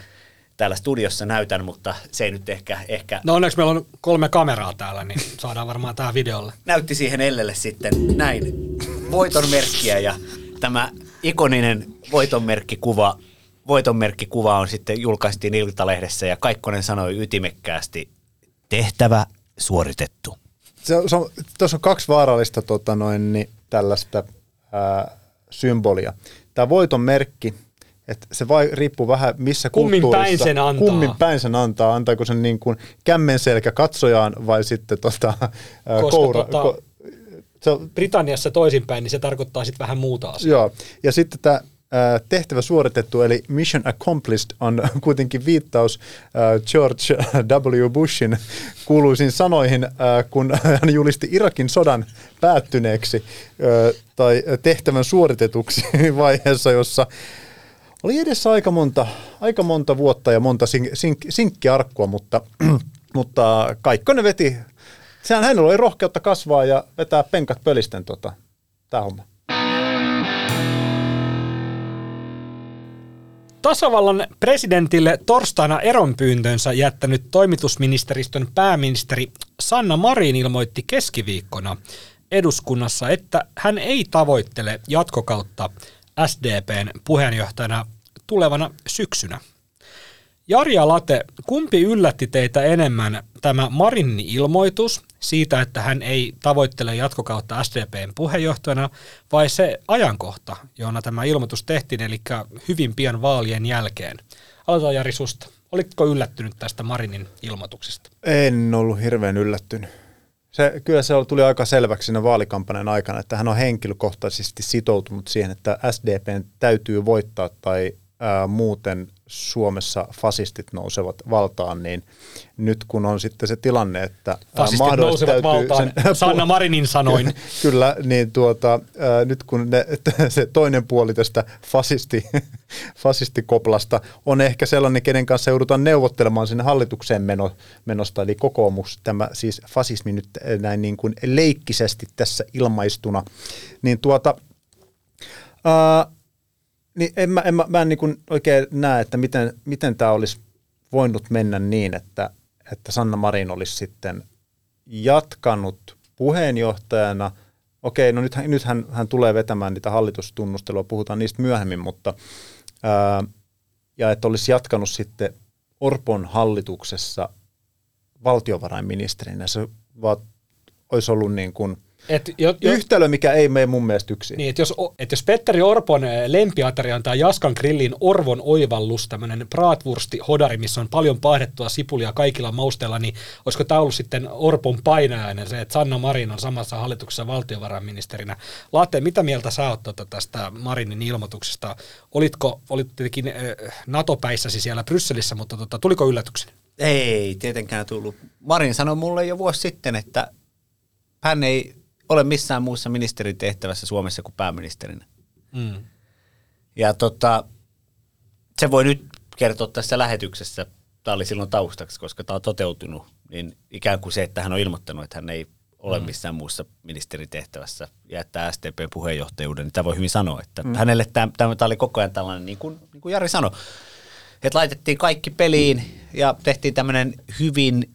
täällä studiossa näytän, mutta se ei nyt ehkä, ehkä No onneksi meillä on kolme kameraa täällä, niin saadaan varmaan tähän videolle. näytti siihen Ellelle sitten näin voiton merkkiä ja tämä ikoninen voitonmerkkikuva, voitonmerkkikuva on sitten julkaistiin Iltalehdessä ja Kaikkonen sanoi ytimekkäästi, tehtävä suoritettu. Se, on- se on, tuossa on kaksi vaarallista tota noin, niin, tällaista ää, symbolia. Tämä voiton merkki, että se vai, riippuu vähän missä Kummin kulttuurissa. päin sen antaa. Kummin päin sen antaa. Antaako sen niin kuin kämmenselkä katsojaan vai sitten tota, ää, Koska koura. tota- Ko, se, on- Britanniassa toisinpäin, niin se tarkoittaa sitten vähän muuta asiaa. Joo, ja sitten tämä tehtävä suoritettu, eli mission accomplished, on <laughs> kuitenkin viittaus George W. Bushin kuuluisiin sanoihin, kun <laughs> hän julisti Irakin sodan päättyneeksi ää, tai tehtävän suoritetuksi <laughs> vaiheessa, jossa oli edessä aika monta, aika monta vuotta ja monta sink, sink, sinkkiarkkua, mutta, <clears throat> mutta Kaikkonen veti, sehän hänellä oli rohkeutta kasvaa ja vetää penkat pölisten tota, tämä homma. Tasavallan presidentille torstaina eronpyyntönsä jättänyt toimitusministeristön pääministeri Sanna Marin ilmoitti keskiviikkona eduskunnassa, että hän ei tavoittele jatkokautta SDPn puheenjohtajana tulevana syksynä. Jari ja Late, kumpi yllätti teitä enemmän tämä Marinin ilmoitus siitä, että hän ei tavoittele jatkokautta SDPn puheenjohtajana, vai se ajankohta, jona tämä ilmoitus tehtiin, eli hyvin pian vaalien jälkeen? Aloitetaan Jari susta. Olitko yllättynyt tästä Marinin ilmoituksesta? En ollut hirveän yllättynyt. Se, kyllä se tuli aika selväksi siinä vaalikampanjan aikana, että hän on henkilökohtaisesti sitoutunut siihen, että SDPn täytyy voittaa tai ää, muuten Suomessa fasistit nousevat valtaan, niin nyt kun on sitten se tilanne, että fasistit nousevat valtaan, <laughs> sen, Sanna Marinin sanoin. <laughs> kyllä, niin tuota, ää, nyt kun ne, <laughs> se toinen puoli tästä fasisti, fasistikoplasta on ehkä sellainen, kenen kanssa joudutaan neuvottelemaan sinne hallitukseen meno, menosta, eli kokoomus, tämä siis fasismi nyt näin niin kuin leikkisesti tässä ilmaistuna, niin tuota, ää, niin en mä, en mä, mä en niin oikein näe, että miten, miten tämä olisi voinut mennä niin, että, että Sanna Marin olisi sitten jatkanut puheenjohtajana. Okei, no nyt, nyt hän, hän tulee vetämään niitä hallitustunnustelua, puhutaan niistä myöhemmin, mutta ää, ja että olisi jatkanut sitten Orpon hallituksessa valtiovarainministerinä. Se vaan olisi ollut niin kuin – et jo, jo, Yhtälö, mikä ei mene mun mielestä yksin. Niin, että jos, et jos Petteri Orpon lempiateria on tämä Jaskan grillin Orvon oivallus, tämmöinen bratwursti hodari, missä on paljon paahdettua sipulia kaikilla mausteilla, niin olisiko tämä ollut sitten Orpon painajainen se, että Sanna Marin on samassa hallituksessa valtiovarainministerinä. Latte, mitä mieltä sä oot tuota tästä Marinin ilmoituksesta? Olitko, olit tietenkin äh, NATO-päissäsi siellä Brysselissä, mutta tota, tuliko yllätyksen? Ei tietenkään tullut. Marin sanoi mulle jo vuosi sitten, että hän ei ole missään muussa ministeritehtävässä Suomessa kuin pääministerinä. Mm. Ja tota, se voi nyt kertoa tässä lähetyksessä, tämä oli silloin taustaksi, koska tämä on toteutunut, niin ikään kuin se, että hän on ilmoittanut, että hän ei ole mm. missään muussa ministeritehtävässä ja että STP-puheenjohtajuuden, niin tämä voi hyvin sanoa, että mm. hänelle tämä, tämä, tämä oli koko ajan tällainen, niin kuin, niin kuin Jari sanoi, että laitettiin kaikki peliin ja tehtiin tämmöinen hyvin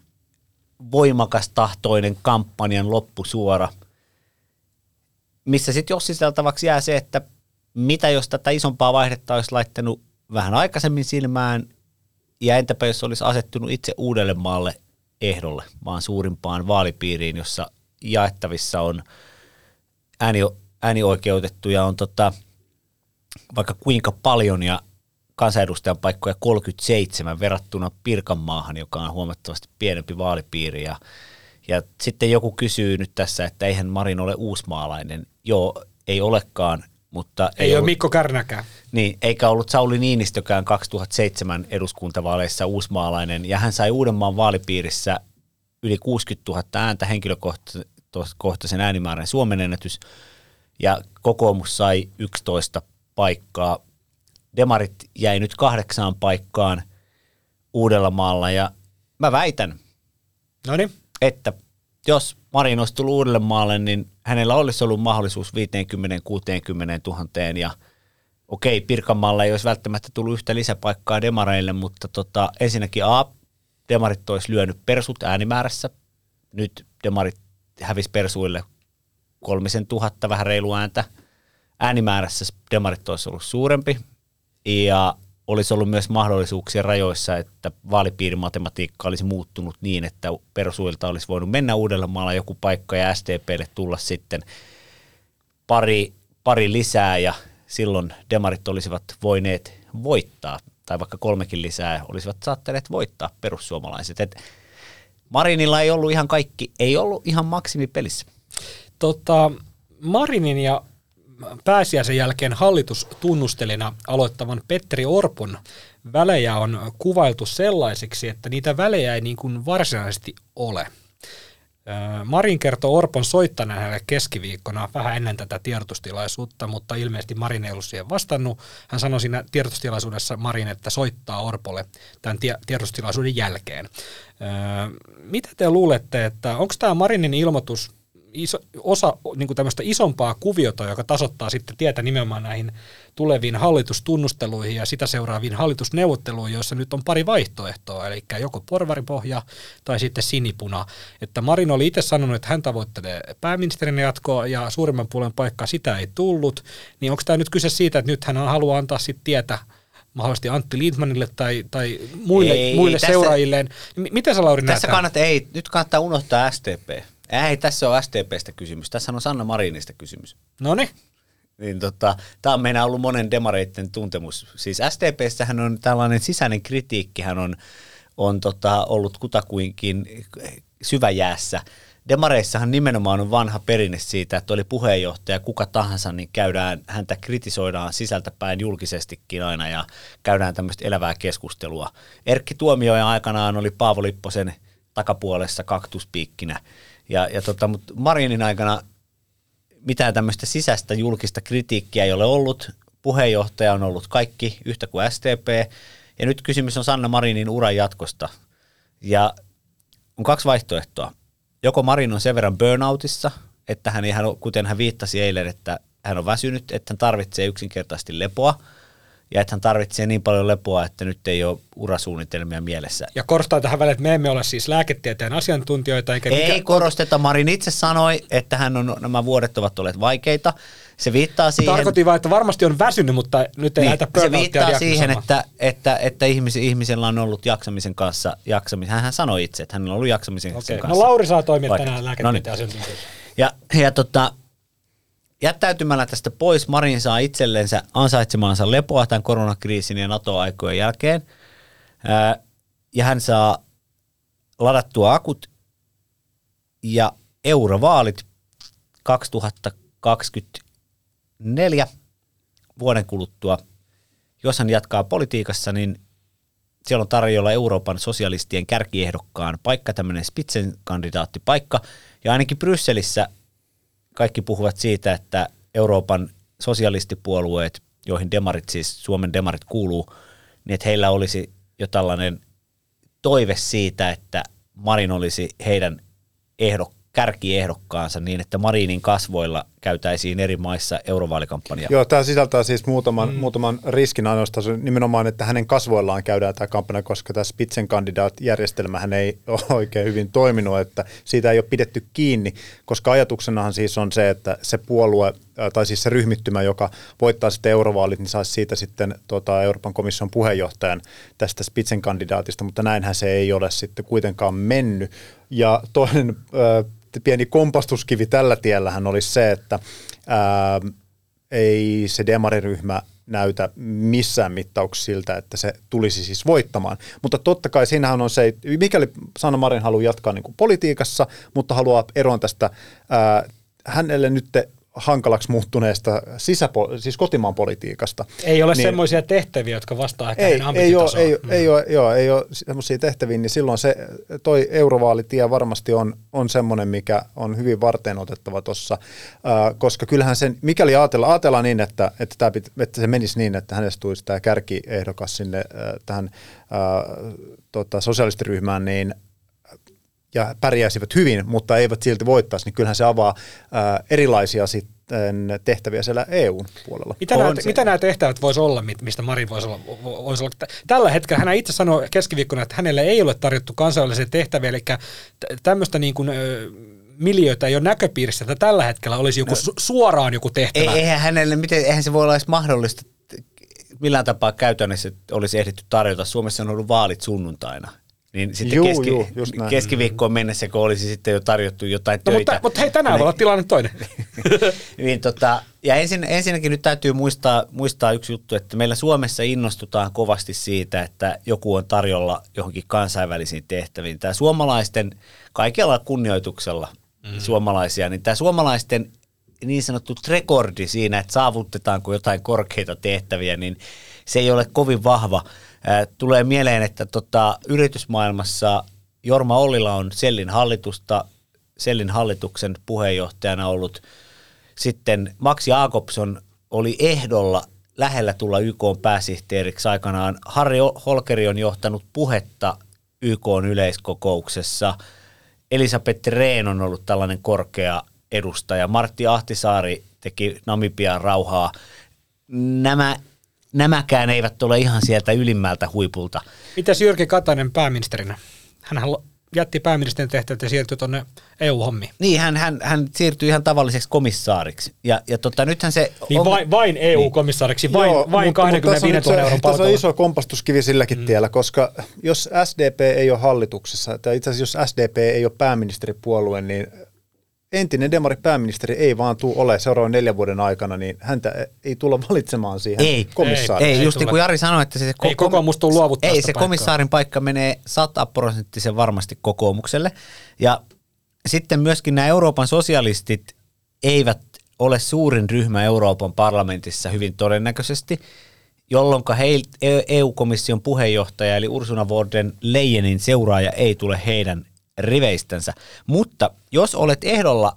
voimakas tahtoinen kampanjan loppusuora – missä sitten jossiteltavaksi jää se, että mitä jos tätä isompaa vaihdetta olisi laittanut vähän aikaisemmin silmään, ja entäpä jos olisi asettunut itse Uudellemaalle ehdolle, vaan suurimpaan vaalipiiriin, jossa jaettavissa on ääni, äänioikeutettuja on tota, vaikka kuinka paljon ja kansanedustajan paikkoja 37 verrattuna Pirkanmaahan, joka on huomattavasti pienempi vaalipiiri ja ja sitten joku kysyy nyt tässä, että eihän Marin ole uusmaalainen. Joo, ei olekaan, mutta... Ei, ei ole ollut, Mikko Kärnäkään. Niin, eikä ollut Sauli Niinistökään 2007 eduskuntavaaleissa uusmaalainen, ja hän sai Uudenmaan vaalipiirissä yli 60 000 ääntä henkilökohtaisen äänimäärän Suomen ennätys, ja kokoomus sai 11 paikkaa. Demarit jäi nyt kahdeksaan paikkaan Uudellamaalla, ja mä väitän, Noniin että jos Marin olisi tullut uudelle maalle, niin hänellä olisi ollut mahdollisuus 50-60 000 ja okei, Pirkanmaalla ei olisi välttämättä tullut yhtä lisäpaikkaa demareille, mutta tota, ensinnäkin A, demarit olisi lyönyt persut äänimäärässä. Nyt demarit hävisi persuille kolmisen tuhatta, vähän reilu ääntä. Äänimäärässä demarit olisi ollut suurempi. Ja olisi ollut myös mahdollisuuksia rajoissa, että vaalipiirimatematiikka olisi muuttunut niin, että perusuilta olisi voinut mennä Uudellamaalla joku paikka ja STPlle tulla sitten pari, pari lisää ja silloin demarit olisivat voineet voittaa, tai vaikka kolmekin lisää olisivat saattaneet voittaa perussuomalaiset. Et Marinilla ei ollut ihan kaikki, ei ollut ihan maksimipelissä. Tota, Marinin ja pääsiäisen jälkeen hallitustunnustelina aloittavan Petteri Orpon välejä on kuvailtu sellaisiksi, että niitä välejä ei niin kuin varsinaisesti ole. Marin kertoo Orpon soittaneen hänelle keskiviikkona vähän ennen tätä tiedotustilaisuutta, mutta ilmeisesti Marin ei ollut siihen vastannut. Hän sanoi siinä tiedotustilaisuudessa Marin, että soittaa Orpolle tämän tiedotustilaisuuden jälkeen. Mitä te luulette, että onko tämä Marinin ilmoitus iso, osa niin kuin tämmöistä isompaa kuviota, joka tasoittaa sitten tietä nimenomaan näihin tuleviin hallitustunnusteluihin ja sitä seuraaviin hallitusneuvotteluihin, joissa nyt on pari vaihtoehtoa, eli joko porvaripohja tai sitten sinipuna. Että Marin oli itse sanonut, että hän tavoittelee pääministerin jatkoa ja suurimman puolen paikkaa sitä ei tullut, niin onko tämä nyt kyse siitä, että nyt hän haluaa antaa sitten tietä mahdollisesti Antti Lindmanille tai, tai muille, Ei, muille tässä- seuraajilleen. M- miten sä Lauri näet Tässä tämän? kannattaa, ei, nyt kannattaa unohtaa STP. Ei, tässä on STPstä kysymys. Tässä on Sanna Marinista kysymys. Noniin. Niin tota, tämä on meidän ollut monen demareitten tuntemus. Siis STPssähän on tällainen sisäinen kritiikkihän on, on tota, ollut kutakuinkin syväjäässä. Demareissahan nimenomaan on vanha perinne siitä, että oli puheenjohtaja kuka tahansa, niin käydään, häntä kritisoidaan sisältäpäin julkisestikin aina ja käydään tämmöistä elävää keskustelua. Erkki Tuomioja aikanaan oli Paavo Lipposen takapuolessa kaktuspiikkinä. Ja, ja tota, mutta Marinin aikana mitään tämmöistä sisäistä julkista kritiikkiä ei ole ollut. Puheenjohtaja on ollut kaikki yhtä kuin STP. Ja nyt kysymys on Sanna Marinin uran jatkosta. Ja on kaksi vaihtoehtoa. Joko Marin on sen verran burnoutissa, että hän, ihan, kuten hän viittasi eilen, että hän on väsynyt, että hän tarvitsee yksinkertaisesti lepoa. Ja että hän tarvitsee niin paljon lepoa, että nyt ei ole urasuunnitelmia mielessä. Ja korostaa tähän väliin, että me emme ole siis lääketieteen asiantuntijoita, eikä Ei mikä, korosteta. Marin itse sanoi, että hän on, nämä vuodet ovat olleet vaikeita. Se viittaa siihen... Tarkoitin vain, että varmasti on väsynyt, mutta nyt ei Niin, lähdetä se viittaa siihen, että, että, että ihmis, ihmisellä on ollut jaksamisen kanssa, jaksamisen. hän sanoi itse, että hänellä on ollut jaksamisen Okei, kanssa. no Lauri saa toimia Vaikka- tänään no lääketieteen niin. asiantuntijoita. Ja, ja tota, jättäytymällä tästä pois, Marin saa itsellensä ansaitsemaansa lepoa tämän koronakriisin ja NATO-aikojen jälkeen. Ja hän saa ladattua akut ja eurovaalit 2024 vuoden kuluttua. Jos hän jatkaa politiikassa, niin siellä on tarjolla Euroopan sosialistien kärkiehdokkaan paikka, tämmöinen Spitzenkandidaattipaikka. Ja ainakin Brysselissä kaikki puhuvat siitä, että Euroopan sosialistipuolueet, joihin demarit siis, Suomen demarit kuuluu, niin että heillä olisi jo tällainen toive siitä, että Marin olisi heidän ehdok, kärkiehdokkaansa niin, että Marinin kasvoilla käytäisiin eri maissa eurovaalikampanja. Joo, tämä sisältää siis muutaman, mm. muutaman riskin ainoastaan nimenomaan, että hänen kasvoillaan käydään tämä kampanja, koska tämä Spitzenkandidaat-järjestelmähän ei <laughs> ole oikein hyvin toiminut, että siitä ei ole pidetty kiinni, koska ajatuksenahan siis on se, että se puolue, ää, tai siis se ryhmittymä, joka voittaa sitten eurovaalit, niin saisi siitä sitten tota, Euroopan komission puheenjohtajan tästä Spitzenkandidaatista, mutta näinhän se ei ole sitten kuitenkaan mennyt. Ja toinen ää, pieni kompastuskivi tällä tiellähän olisi se, että ää, ei se demariryhmä näytä missään mittauksessa siltä, että se tulisi siis voittamaan. Mutta totta kai siinähän on se, mikäli Sanna Marin haluaa jatkaa niin kuin politiikassa, mutta haluaa eroon tästä ää, hänelle nyt hankalaksi muuttuneesta sisäpo- siis kotimaan politiikasta. Ei ole Niin- semmoisia tehtäviä, jotka vastaa ehkä ei, ei, ole, ei, Mm. ei, ole, joo, ei ole semmoisia tehtäviä, niin silloin se toi eurovaalitie varmasti on, on semmoinen, mikä on hyvin varten otettava tuossa, äh, koska kyllähän sen, mikäli ajatellaan, ajatellaan niin, että, että, tämä pit, että se menisi niin, että hänestä tulisi tämä kärkiehdokas sinne äh, tähän äh, tota, sosialistiryhmään, niin ja pärjäisivät hyvin, mutta eivät silti voittaisi, niin kyllähän se avaa ää, erilaisia sitten tehtäviä siellä EUn puolella. Mitä, nämä, mitä nämä tehtävät voisi olla, mistä Marin voisi olla? vo- Voisi olla? Tä- Tällä hetkellä hän itse sanoi keskiviikkona, että hänelle ei ole tarjottu kansainvälisiä tehtäviä, eli tämmöistä niin kuin, ö, miljöitä ei ole näköpiirissä, että tällä hetkellä olisi joku su- suoraan joku Ei, tehtävä. eihän, hänelle, miten, eihän se voi olla edes mahdollista, millään tapaa käytännössä olisi ehditty tarjota. Suomessa on ollut vaalit sunnuntaina. Niin sitten Juu, keski, juu, keskiviikkoon mennessä, kun olisi sitten jo tarjottu jotain no, töitä. mutta, mutta hei, tänään voi olla tilanne toinen. <laughs> niin tota, ja ensin, ensinnäkin nyt täytyy muistaa, muistaa yksi juttu, että meillä Suomessa innostutaan kovasti siitä, että joku on tarjolla johonkin kansainvälisiin tehtäviin. Tämä suomalaisten, kaikella kunnioituksella mm. suomalaisia, niin tämä suomalaisten niin sanottu rekordi siinä, että saavutetaanko jotain korkeita tehtäviä, niin se ei ole kovin vahva. Tulee mieleen, että tota, yritysmaailmassa Jorma Ollila on Sellin hallitusta, Sellin hallituksen puheenjohtajana ollut sitten Max Jakobson oli ehdolla lähellä tulla YK pääsihteeriksi aikanaan. Harri Holkeri on johtanut puhetta YK yleiskokouksessa. Elisabeth Rehn on ollut tällainen korkea edustaja. Martti Ahtisaari teki Namibian rauhaa. Nämä, nämäkään eivät ole ihan sieltä ylimmältä huipulta. Mitäs Jyrki Katainen pääministerinä? Hänhän lo- jätti pääministerin tehtävät ja siirtyi tuonne EU-hommiin. Niin, hän, hän, hän siirtyi ihan tavalliseksi komissaariksi. Ja, ja tota, nythän se... Niin on- vain, vain EU-komissaariksi, vain, Joo, vain mutta- 25 mutta 000 tässä on euron se- Tässä on palkalla. iso kompastuskivi silläkin mm. tiellä, koska jos SDP ei ole hallituksessa, tai itse asiassa jos SDP ei ole pääministeripuolue, niin entinen demari pääministeri ei vaan tule ole seuraavan neljän vuoden aikana, niin häntä ei tulla valitsemaan siihen Ei, komissaariksi. Ei, Ei just niin kuin Jari sanoi, että se, se Ei kokoomus tule luovuttaa Ei, se paikkaa. komissaarin paikka menee sataprosenttisen varmasti kokoomukselle. Ja sitten myöskin nämä Euroopan sosialistit eivät ole suurin ryhmä Euroopan parlamentissa hyvin todennäköisesti, jolloin EU-komission puheenjohtaja eli Ursula von der Leyenin seuraaja ei tule heidän riveistänsä. Mutta jos olet ehdolla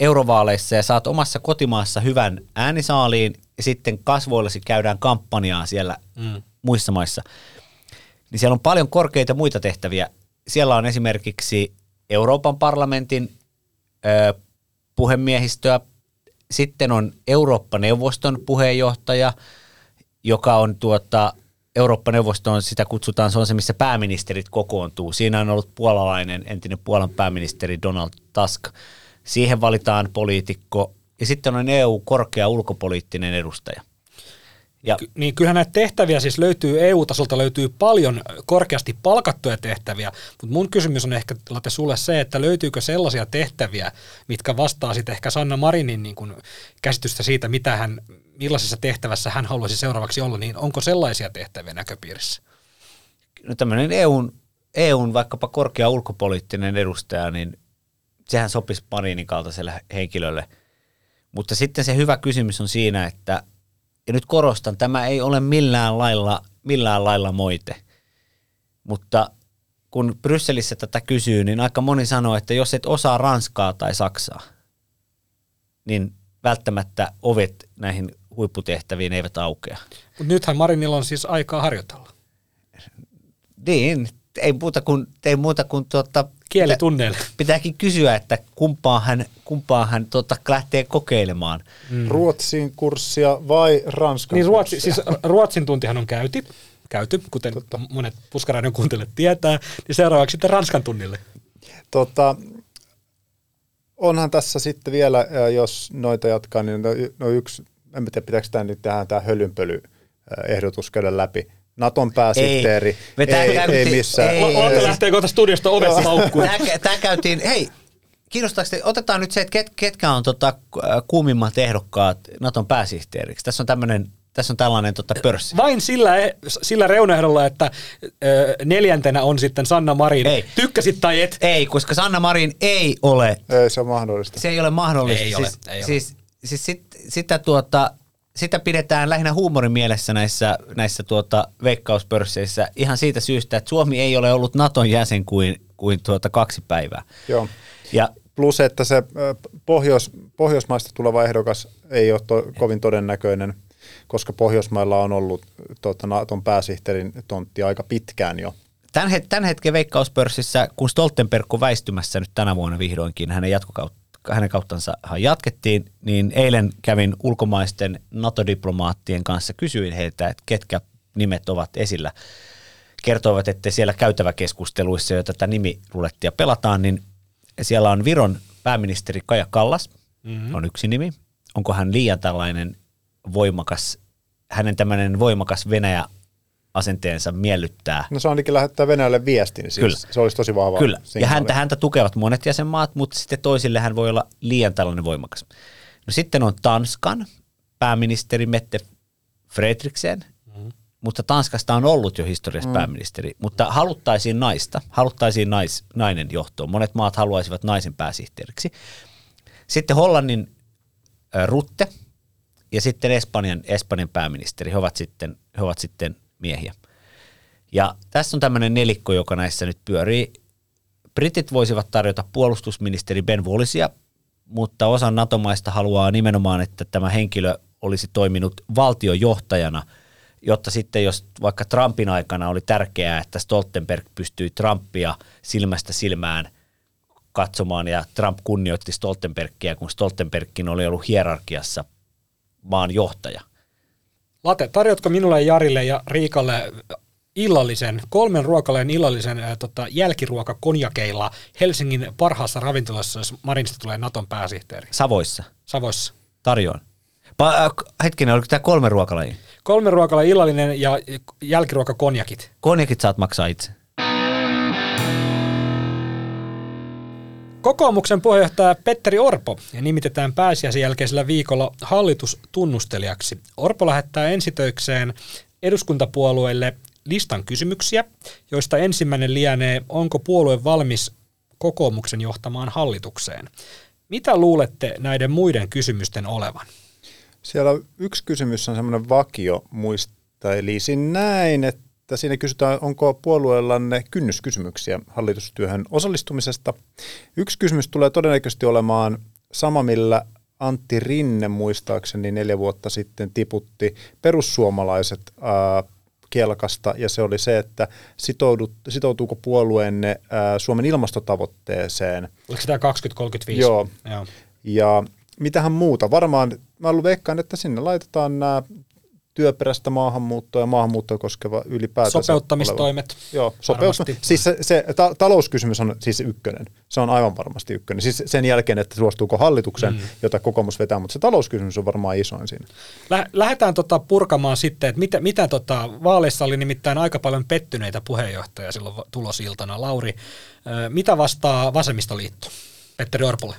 eurovaaleissa ja saat omassa kotimaassa hyvän äänisaaliin ja sitten kasvoillesi käydään kampanjaa siellä mm. muissa maissa, niin siellä on paljon korkeita muita tehtäviä. Siellä on esimerkiksi Euroopan parlamentin ö, puhemiehistöä, sitten on Eurooppa-neuvoston puheenjohtaja, joka on tuota, Eurooppa-neuvosto on, sitä kutsutaan, se on se, missä pääministerit kokoontuu. Siinä on ollut puolalainen, entinen Puolan pääministeri Donald Tusk. Siihen valitaan poliitikko ja sitten on EU-korkea ulkopoliittinen edustaja. Ja Ky- Niin kyllähän näitä tehtäviä siis löytyy, EU-tasolta löytyy paljon korkeasti palkattuja tehtäviä, mutta mun kysymys on ehkä Latte sulle se, että löytyykö sellaisia tehtäviä, mitkä vastaa sitten ehkä Sanna Marinin niin kuin käsitystä siitä, mitä hän, millaisessa tehtävässä hän haluaisi seuraavaksi olla, niin onko sellaisia tehtäviä näköpiirissä? no tämmöinen EUn, EUn vaikkapa korkea ulkopoliittinen edustaja, niin sehän sopisi Marinin kaltaiselle henkilölle. Mutta sitten se hyvä kysymys on siinä, että, ja nyt korostan, tämä ei ole millään lailla, millään lailla moite, mutta kun Brysselissä tätä kysyy, niin aika moni sanoo, että jos et osaa ranskaa tai saksaa, niin välttämättä ovet näihin huipputehtäviin eivät aukea. Mutta nythän Marinilla on siis aikaa harjoitella. Niin, ei muuta kuin, ei muuta kuin tuota, Kielitunneille. pitääkin kysyä, että kumpaa hän, kumpaa hän tuota, lähtee kokeilemaan. Mm. Ruotsin kurssia vai Ranskan Niin Ruotsi, kurssia? siis Ruotsin tuntihan on käyty, käyty, kuten Totta. monet puskaradion kuuntelijat tietää, niin seuraavaksi sitten Ranskan tunnille. Tota, onhan tässä sitten vielä, jos noita jatkaa, niin no, no yksi, en tiedä pitääkö tämä nyt tehdä tämä hölynpöly ää, ehdotus käydä läpi. Naton pääsihteeri, Me tää ei, ei, käytiin- missään. ei, ei. lähtee kohta studiosta ovesta haukkuun. Tämä, tämä käytiin, hei, kiinnostaako te, otetaan nyt se, että ket, ketkä on tota, kuumimmat ehdokkaat Naton pääsihteeriksi. Tässä on tämmöinen, tässä on tällainen tota, pörssi. Vain sillä, sillä reunaehdolla, että ö, neljäntenä on sitten Sanna Marin. Ei. Tykkäsit tai et. Ei, koska Sanna Marin ei ole Ei se ole mahdollista. se ei ole mahdollista. Ei ole, siis, ei ole. siis, siis sit, sitä, tuota, sitä pidetään lähinnä huumorin mielessä näissä, näissä tuota, veikkauspörsseissä ihan siitä syystä, että Suomi ei ole ollut Naton jäsen kuin, kuin tuota kaksi päivää. Joo. Ja Plus, että se Pohjois, Pohjoismaista tuleva ehdokas ei ole to, kovin todennäköinen, koska Pohjoismailla on ollut tota, Naton pääsihteerin tontti aika pitkään jo. tämän, het, tämän hetken veikkauspörssissä, kun Stoltenberg on väistymässä nyt tänä vuonna vihdoinkin, hänen jatkokautta hänen kauttansa jatkettiin, niin eilen kävin ulkomaisten NATO-diplomaattien kanssa, kysyin heiltä, että ketkä nimet ovat esillä. Kertoivat, että siellä käytäväkeskusteluissa, jo tätä nimirulettia pelataan, niin siellä on Viron pääministeri Kaja Kallas, mm-hmm. on yksi nimi. Onko hän liian tällainen voimakas, hänen tämmöinen voimakas Venäjä asenteensa miellyttää No se ainakin lähettää Venäjälle viestin, siis Kyllä. se olisi tosi vahva Kyllä, ja signaali. häntä, häntä tukevat monet jäsenmaat, mutta sitten toisille hän voi olla liian tällainen voimakas. No sitten on Tanskan pääministeri Mette Fredriksen, mm. mutta Tanskasta on ollut jo historiassa mm. pääministeri, mutta haluttaisiin naista, haluttaisiin nais, nainen johtoon. Monet maat haluaisivat naisen pääsihteeriksi. Sitten Hollannin äh, Rutte ja sitten Espanjan, Espanjan pääministeri, he ovat sitten, he ovat sitten miehiä. Ja tässä on tämmöinen nelikko, joka näissä nyt pyörii. Britit voisivat tarjota puolustusministeri Ben Wallisia, mutta osa NATO-maista haluaa nimenomaan, että tämä henkilö olisi toiminut valtiojohtajana, jotta sitten jos vaikka Trumpin aikana oli tärkeää, että Stoltenberg pystyi Trumpia silmästä silmään katsomaan ja Trump kunnioitti Stoltenbergia, kun Stoltenbergkin oli ollut hierarkiassa maan johtaja. Late, tarjotko minulle, Jarille ja Riikalle illallisen, kolmen ruokaleen illallisen ää, tota, jälkiruokakonjakeilla Helsingin parhaassa ravintolassa, jos Marinista tulee Naton pääsihteeri. Savoissa. Savoissa. Tarjoan. Pa- äh, hetkinen, oliko tämä kolme ruokalajia? Kolme ruokala illallinen ja jälkiruokakonjakit. Konjakit saat maksaa itse. Kokoomuksen puheenjohtaja Petteri Orpo nimitetään pääsiäisen jälkeisellä viikolla hallitustunnustelijaksi. Orpo lähettää ensitöikseen eduskuntapuolueille listan kysymyksiä, joista ensimmäinen lienee, onko puolue valmis kokoomuksen johtamaan hallitukseen. Mitä luulette näiden muiden kysymysten olevan? Siellä yksi kysymys on semmoinen vakio muistelisin näin, että siinä kysytään, onko puolueellanne kynnyskysymyksiä hallitustyöhön osallistumisesta. Yksi kysymys tulee todennäköisesti olemaan sama, millä Antti Rinne muistaakseni neljä vuotta sitten tiputti perussuomalaiset ää, kelkasta, ja se oli se, että sitoudut, sitoutuuko puolueenne ää, Suomen ilmastotavoitteeseen. Oliko sitä 2035? Joo. Joo. Ja mitähän muuta? Varmaan, mä veikkaan, että sinne laitetaan nämä työperäistä maahanmuuttoa ja maahanmuuttoa koskeva ylipäätään. Sopeuttamistoimet. Oleva. Joo, sopeuttam- Siis se, se ta- talouskysymys on siis ykkönen. Se on aivan varmasti ykkönen. Siis sen jälkeen, että suostuuko hallituksen, mm. jota kokoomus vetää, mutta se talouskysymys on varmaan isoin siinä. Lä- lähdetään tota purkamaan sitten, että mitä, mitä tota, vaaleissa oli nimittäin aika paljon pettyneitä puheenjohtajia silloin tulosiltana. Lauri, mitä vastaa vasemmistoliitto Petteri Orpolle?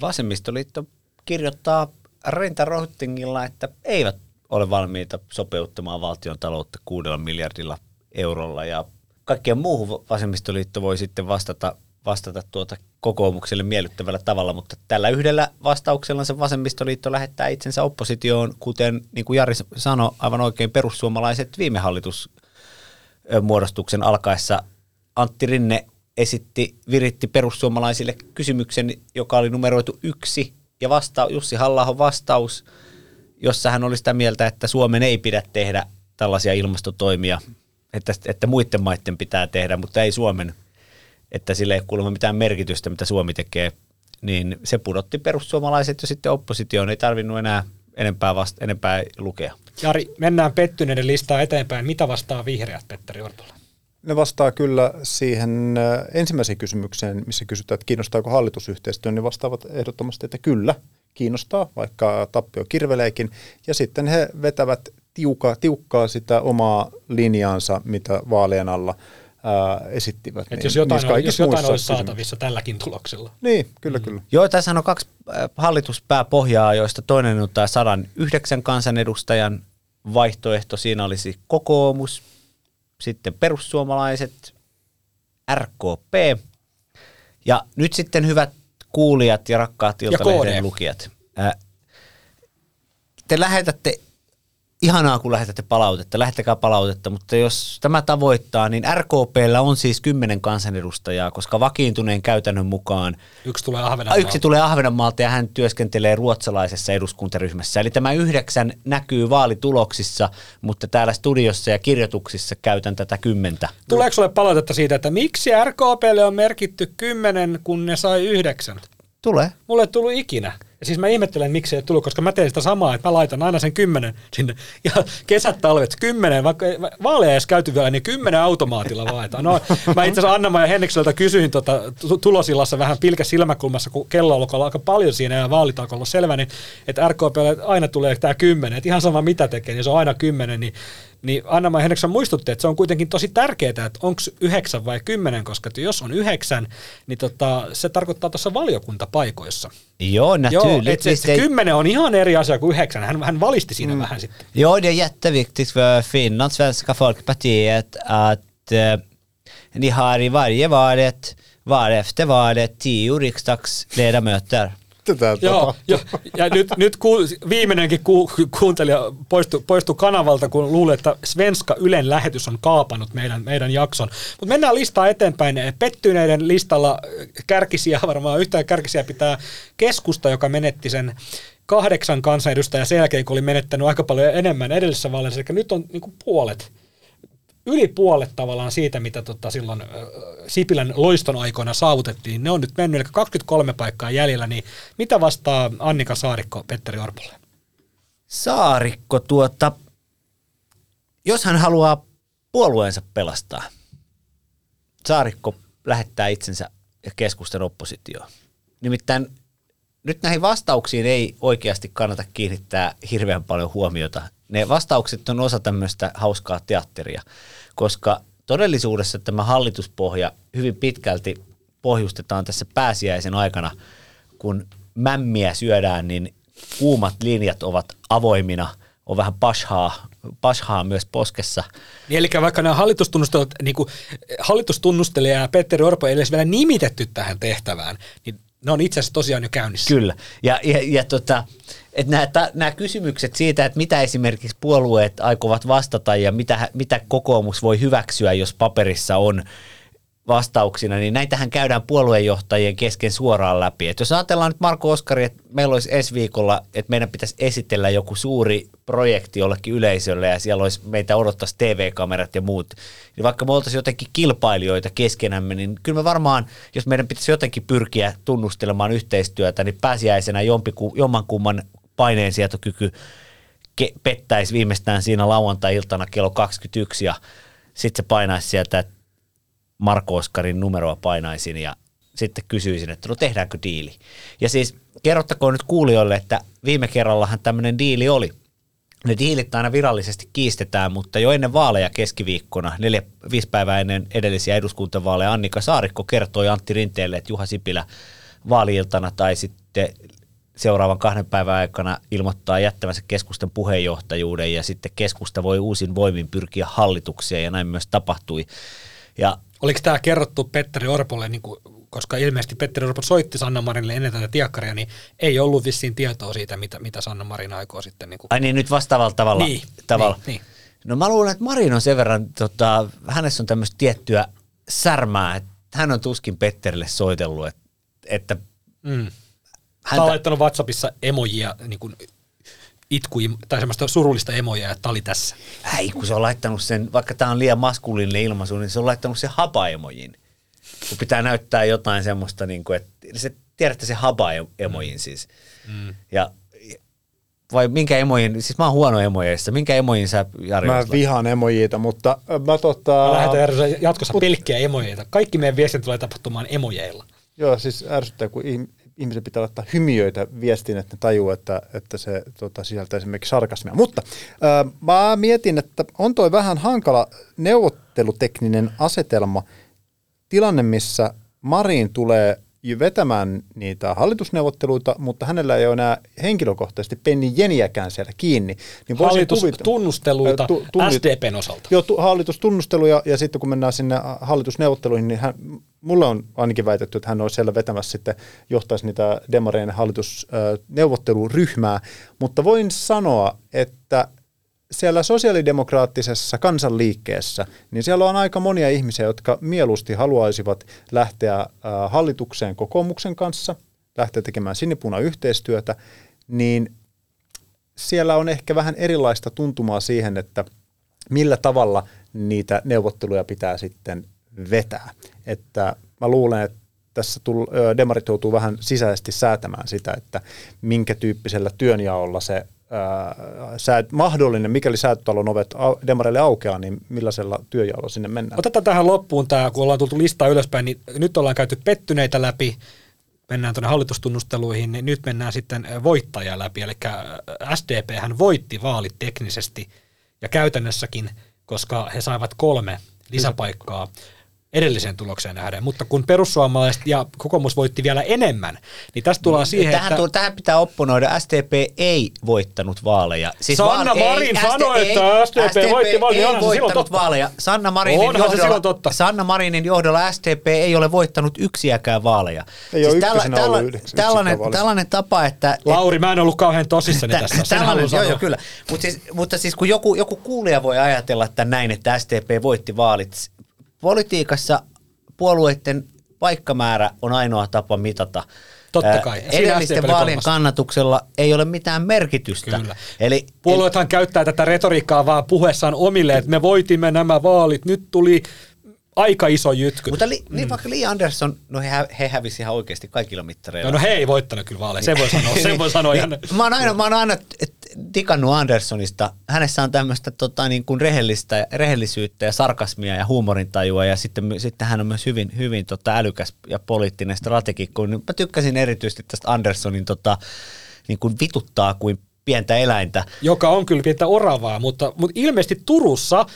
Vasemmistoliitto kirjoittaa rintarohtingilla, että eivät ole valmiita sopeuttamaan valtion taloutta kuudella miljardilla eurolla. Ja kaikkeen muuhun vasemmistoliitto voi sitten vastata, vastata tuota kokoomukselle miellyttävällä tavalla, mutta tällä yhdellä vastauksella se vasemmistoliitto lähettää itsensä oppositioon, kuten niin kuin Jari sanoi aivan oikein perussuomalaiset viime hallitusmuodostuksen alkaessa. Antti Rinne esitti, viritti perussuomalaisille kysymyksen, joka oli numeroitu yksi, ja vasta, Jussi halla vastaus, jossa hän oli sitä mieltä, että Suomen ei pidä tehdä tällaisia ilmastotoimia, että, että muiden maiden pitää tehdä, mutta ei Suomen, että sillä ei kuulemma mitään merkitystä, mitä Suomi tekee, niin se pudotti perussuomalaiset jo sitten oppositioon, ei tarvinnut enää enempää, vasta, enempää lukea. Jari, mennään pettyneiden listaa eteenpäin. Mitä vastaa vihreät, Petteri Orpola? Ne vastaa kyllä siihen äh, ensimmäiseen kysymykseen, missä kysytään, että kiinnostaako hallitusyhteistyö, niin vastaavat ehdottomasti, että kyllä, kiinnostaa, vaikka tappio kirveleekin. Ja sitten he vetävät tiukkaa, tiukkaa sitä omaa linjaansa, mitä vaalien alla ää, esittivät. Et niin, jos jotain, niin jos jotain olisi saatavissa tälläkin tuloksella. Niin, kyllä, mm. kyllä. Joo, tässä on kaksi hallituspääpohjaa, joista toinen on tämä 109 kansanedustajan vaihtoehto. Siinä olisi kokoomus, sitten perussuomalaiset, RKP. Ja nyt sitten hyvät kuulijat ja rakkaat Iltalehden lukijat. Te lähetätte ihanaa, kun lähetätte palautetta, lähettäkää palautetta, mutta jos tämä tavoittaa, niin RKPllä on siis kymmenen kansanedustajaa, koska vakiintuneen käytännön mukaan yksi tulee Ahvenanmaalta. Yksi tulee Ahvenanmaalta ja hän työskentelee ruotsalaisessa eduskuntaryhmässä. Eli tämä yhdeksän näkyy vaalituloksissa, mutta täällä studiossa ja kirjoituksissa käytän tätä kymmentä. Tuleeko sinulle palautetta siitä, että miksi RKPlle on merkitty kymmenen, kun ne sai yhdeksän? Tulee. Mulle ei tullut ikinä. Ja siis mä ihmettelen, miksi ei tullut, koska mä teen sitä samaa, että mä laitan aina sen kymmenen sinne. Ja kesät, talvet, kymmenen, vaikka vaaleja edes käyty vielä, niin kymmenen automaatilla vaetaan. No, mä itse asiassa Anna ja Henrikseltä kysyin tota, tulosillassa vähän pilkä silmäkulmassa, kun kello on aika paljon siinä ja vaalit alkoi olla selvä, niin että RKP aina tulee tämä kymmenen. Että ihan sama mitä tekee, niin se on aina kymmenen. Niin niin Anna-Maja Henriksson muistutti, että se on kuitenkin tosi tärkeää, että onko yhdeksän vai kymmenen, koska jos on yhdeksän, niin tota, se tarkoittaa tuossa valiokuntapaikoissa. Joo, Joo, että se, se kymmenen on ihan eri asia kuin yhdeksän. Hän, hän valisti siinä mm. vähän sitten. Joo, det är jätteviktigt för Finland, Svenska Folkpartiet, att eh, ni har i varje valet, var efter valet, tio riksdagsledamöter tätä Joo, ja, ja nyt, nyt ku, viimeinenkin ku, kuuntelija poistui, poistui kanavalta, kun luuli, että Svenska Ylen lähetys on kaapannut meidän, meidän jakson. Mutta mennään listaa eteenpäin. Pettyneiden listalla kärkisiä, <laughs> varmaan yhtään kärkisiä pitää keskusta, joka menetti sen kahdeksan kansanedustajaa sen jälkeen, kun oli menettänyt aika paljon enemmän edellisessä vaaleissa. Eli nyt on niin kuin puolet yli puolet tavallaan siitä, mitä tota silloin Sipilän loiston aikoina saavutettiin. Ne on nyt mennyt, eli 23 paikkaa jäljellä, niin mitä vastaa Annika Saarikko Petteri Orpolle? Saarikko tuota, jos hän haluaa puolueensa pelastaa. Saarikko lähettää itsensä ja keskustan oppositioon. Nimittäin nyt näihin vastauksiin ei oikeasti kannata kiinnittää hirveän paljon huomiota. Ne vastaukset on osa tämmöistä hauskaa teatteria, koska todellisuudessa tämä hallituspohja hyvin pitkälti pohjustetaan tässä pääsiäisen aikana, kun mämmiä syödään, niin kuumat linjat ovat avoimina, on vähän pashaa, pashaa myös poskessa. Niin, eli vaikka nämä hallitustunnustelijat, niin kuin, hallitustunnustelija ja Petteri Orpo ei edes vielä nimitetty tähän tehtävään, niin ne on itse asiassa tosiaan jo käynnissä. Kyllä. Ja, ja, ja tota, nämä kysymykset siitä, että mitä esimerkiksi puolueet aikovat vastata ja mitä, mitä kokoomus voi hyväksyä, jos paperissa on vastauksina, niin näitähän käydään puoluejohtajien kesken suoraan läpi. Et jos ajatellaan nyt Marko Oskari, että meillä olisi ensi viikolla, että meidän pitäisi esitellä joku suuri projekti jollekin yleisölle ja siellä olisi meitä odottaisi TV-kamerat ja muut, niin vaikka me oltaisiin jotenkin kilpailijoita keskenämme, niin kyllä me varmaan, jos meidän pitäisi jotenkin pyrkiä tunnustelemaan yhteistyötä, niin pääsiäisenä jompiku, jommankumman paineensietokyky ke- pettäisi viimeistään siinä lauantai-iltana kello 21 ja sitten se painaisi sieltä, että Marko Oskarin numeroa painaisin ja sitten kysyisin, että no tehdäänkö diili. Ja siis kerrottakoon nyt kuulijoille, että viime kerrallahan tämmöinen diili oli. Ne diilit aina virallisesti kiistetään, mutta jo ennen vaaleja keskiviikkona, neljä, viisi päivää ennen edellisiä eduskuntavaaleja, Annika Saarikko kertoi Antti Rinteelle, että Juha Sipilä vaaliiltana tai sitten seuraavan kahden päivän aikana ilmoittaa jättävänsä keskustan puheenjohtajuuden ja sitten keskusta voi uusin voimin pyrkiä hallitukseen ja näin myös tapahtui. Ja Oliko tämä kerrottu Petteri Orpolle, niin kuin, koska ilmeisesti Petteri Orpo soitti Sanna Marinille ennen tätä tiakkaria, niin ei ollut vissiin tietoa siitä, mitä, mitä Sanna Marin aikoo sitten. Niin kuin... Ai niin, nyt vastaavalla tavalla. Niin, tavalla. niin, niin. No mä luulen, että Marin on sen verran, tota, hänessä on tämmöistä tiettyä särmää, että hän on tuskin Petterille soitellut, että, että Mm. Häntä... on laittanut WhatsAppissa emojia niin kuin itku, tai semmoista surullista emoja, että oli tässä. Ei, kun se on laittanut sen, vaikka tämä on liian maskuliininen ilmaisu, niin se on laittanut sen hapa-emojin. Kun pitää näyttää jotain semmoista, niin kuin, että se, tiedätte se hapa-emojin siis. Mm. Ja vai minkä emojin, siis mä oon huono emojeista, minkä emojin sä Jari Mä vihaan emojiita, mutta mä tota... Mä lähetän jatkossa Mut... pelkkiä emojeita. Kaikki meidän viestin tulee tapahtumaan emojeilla. Joo, siis ärsyttää, kun ihmisen pitää laittaa hymiöitä viestiin, että ne tajuu, että, että se tota, sisältää esimerkiksi sarkasmia. Mutta äh, mä mietin, että on toi vähän hankala neuvottelutekninen asetelma, tilanne, missä Marin tulee vetämään niitä hallitusneuvotteluita, mutta hänellä ei ole enää henkilökohtaisesti penni jeniäkään siellä kiinni. Niin Hallitustunnusteluita tu, SDPn osalta. Joo, tu, hallitustunnusteluja ja sitten kun mennään sinne hallitusneuvotteluihin, niin hän, mulle on ainakin väitetty, että hän olisi siellä vetämässä sitten, johtaisi niitä Demareen hallitusneuvotteluryhmää, mutta voin sanoa, että siellä sosiaalidemokraattisessa kansanliikkeessä, niin siellä on aika monia ihmisiä, jotka mieluusti haluaisivat lähteä hallitukseen kokoomuksen kanssa, lähteä tekemään sinipuna yhteistyötä, niin siellä on ehkä vähän erilaista tuntumaa siihen, että millä tavalla niitä neuvotteluja pitää sitten vetää. Että mä luulen, että tässä demarit joutuu vähän sisäisesti säätämään sitä, että minkä tyyppisellä työnjaolla se ää, mahdollinen, mikäli säätötalon ovet demareille aukeaa, niin millaisella työjaolla sinne mennään? Otetaan tähän loppuun tämä, kun ollaan tultu listaa ylöspäin, niin nyt ollaan käyty pettyneitä läpi, mennään tuonne hallitustunnusteluihin, niin nyt mennään sitten voittajaa läpi, eli SDP hän voitti vaalit teknisesti ja käytännössäkin, koska he saivat kolme lisäpaikkaa edelliseen tulokseen nähden, mutta kun perussuomalaiset ja kokoomus voitti vielä enemmän, niin tästä tullaan siihen, tähän, että... tähän pitää opponoida, SDP ei voittanut vaaleja. Siis Sanna Marin ei, sanoi, että SDP, SDP voitti vaaleja, ei voittanut vaaleja. Sanna Marinin, Onhan johdolla, totta. Sanna Marinin johdolla SDP ei ole voittanut yksiäkään vaaleja. Ei siis tällä, tällä, tällainen, tällainen tapa, että... Lauri, mä en ollut kauhean tosissani t- tässä. Tällainen, joo, joo, kyllä. Mut siis, mutta siis kun joku, joku kuulija voi ajatella, että näin, että SDP voitti vaalit, politiikassa puolueiden paikkamäärä on ainoa tapa mitata. Totta kai. Siinä Edellisten vaalien kolmas. kannatuksella ei ole mitään merkitystä. Kyllä. Eli, Puolueethan el- käyttää tätä retoriikkaa vaan puheessaan omille, että me voitimme nämä vaalit, nyt tuli aika iso jytky. Mutta li, mm. niin vaikka Lee Anderson, no he, he hävisi ihan oikeasti kaikilla mittareilla. No, no he ei voittanut kyllä vaaleja, sen voi sanoa, sen voi sanoa ihan. Mä oon aina, mä oon aina että digannut Anderssonista. Hänessä on tämmöistä tota, niin kuin rehellistä, rehellisyyttä ja sarkasmia ja huumorintajua ja sitten, sitten hän on myös hyvin, hyvin tota, älykäs ja poliittinen strategikko. Niin mä tykkäsin erityisesti tästä Anderssonin tota, niin kuin vituttaa kuin pientä eläintä. Joka on kyllä pientä oravaa, mutta, mutta ilmeisesti Turussa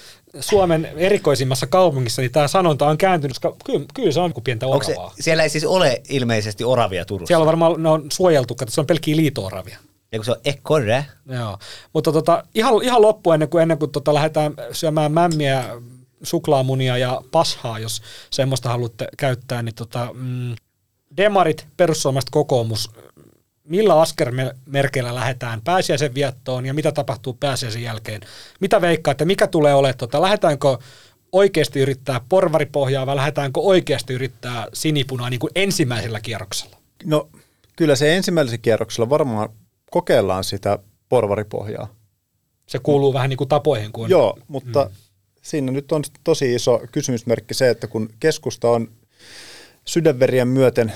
Suomen erikoisimmassa kaupungissa, niin tämä sanonta on kääntynyt, koska kyllä, kyllä se on kuin pientä oravaa. Se, siellä ei siis ole ilmeisesti oravia Turussa? Siellä on varmaan, ne on suojeltu, että se on pelkkiä liito-oravia. Kun se on ekorre. Joo, mutta tota, ihan, ihan loppu ennen kuin, ennen kuin tota, lähdetään syömään mämmiä, suklaamunia ja pashaa, jos semmoista haluatte käyttää, niin tota, mm, demarit, perussuomalaiset kokoomus, millä askermerkeillä lähdetään pääsiäisen viettoon ja mitä tapahtuu pääsiäisen jälkeen? Mitä veikkaa, että mikä tulee olemaan, tota, lähdetäänkö oikeasti yrittää porvaripohjaa vai lähdetäänkö oikeasti yrittää sinipunaa niin kuin ensimmäisellä kierroksella? No kyllä se ensimmäisellä kierroksella varmaan kokeillaan sitä porvaripohjaa. Se kuuluu vähän niin kuin tapoihin. Kun... Joo, mutta mm. siinä nyt on tosi iso kysymysmerkki se, että kun keskusta on sydänverien myöten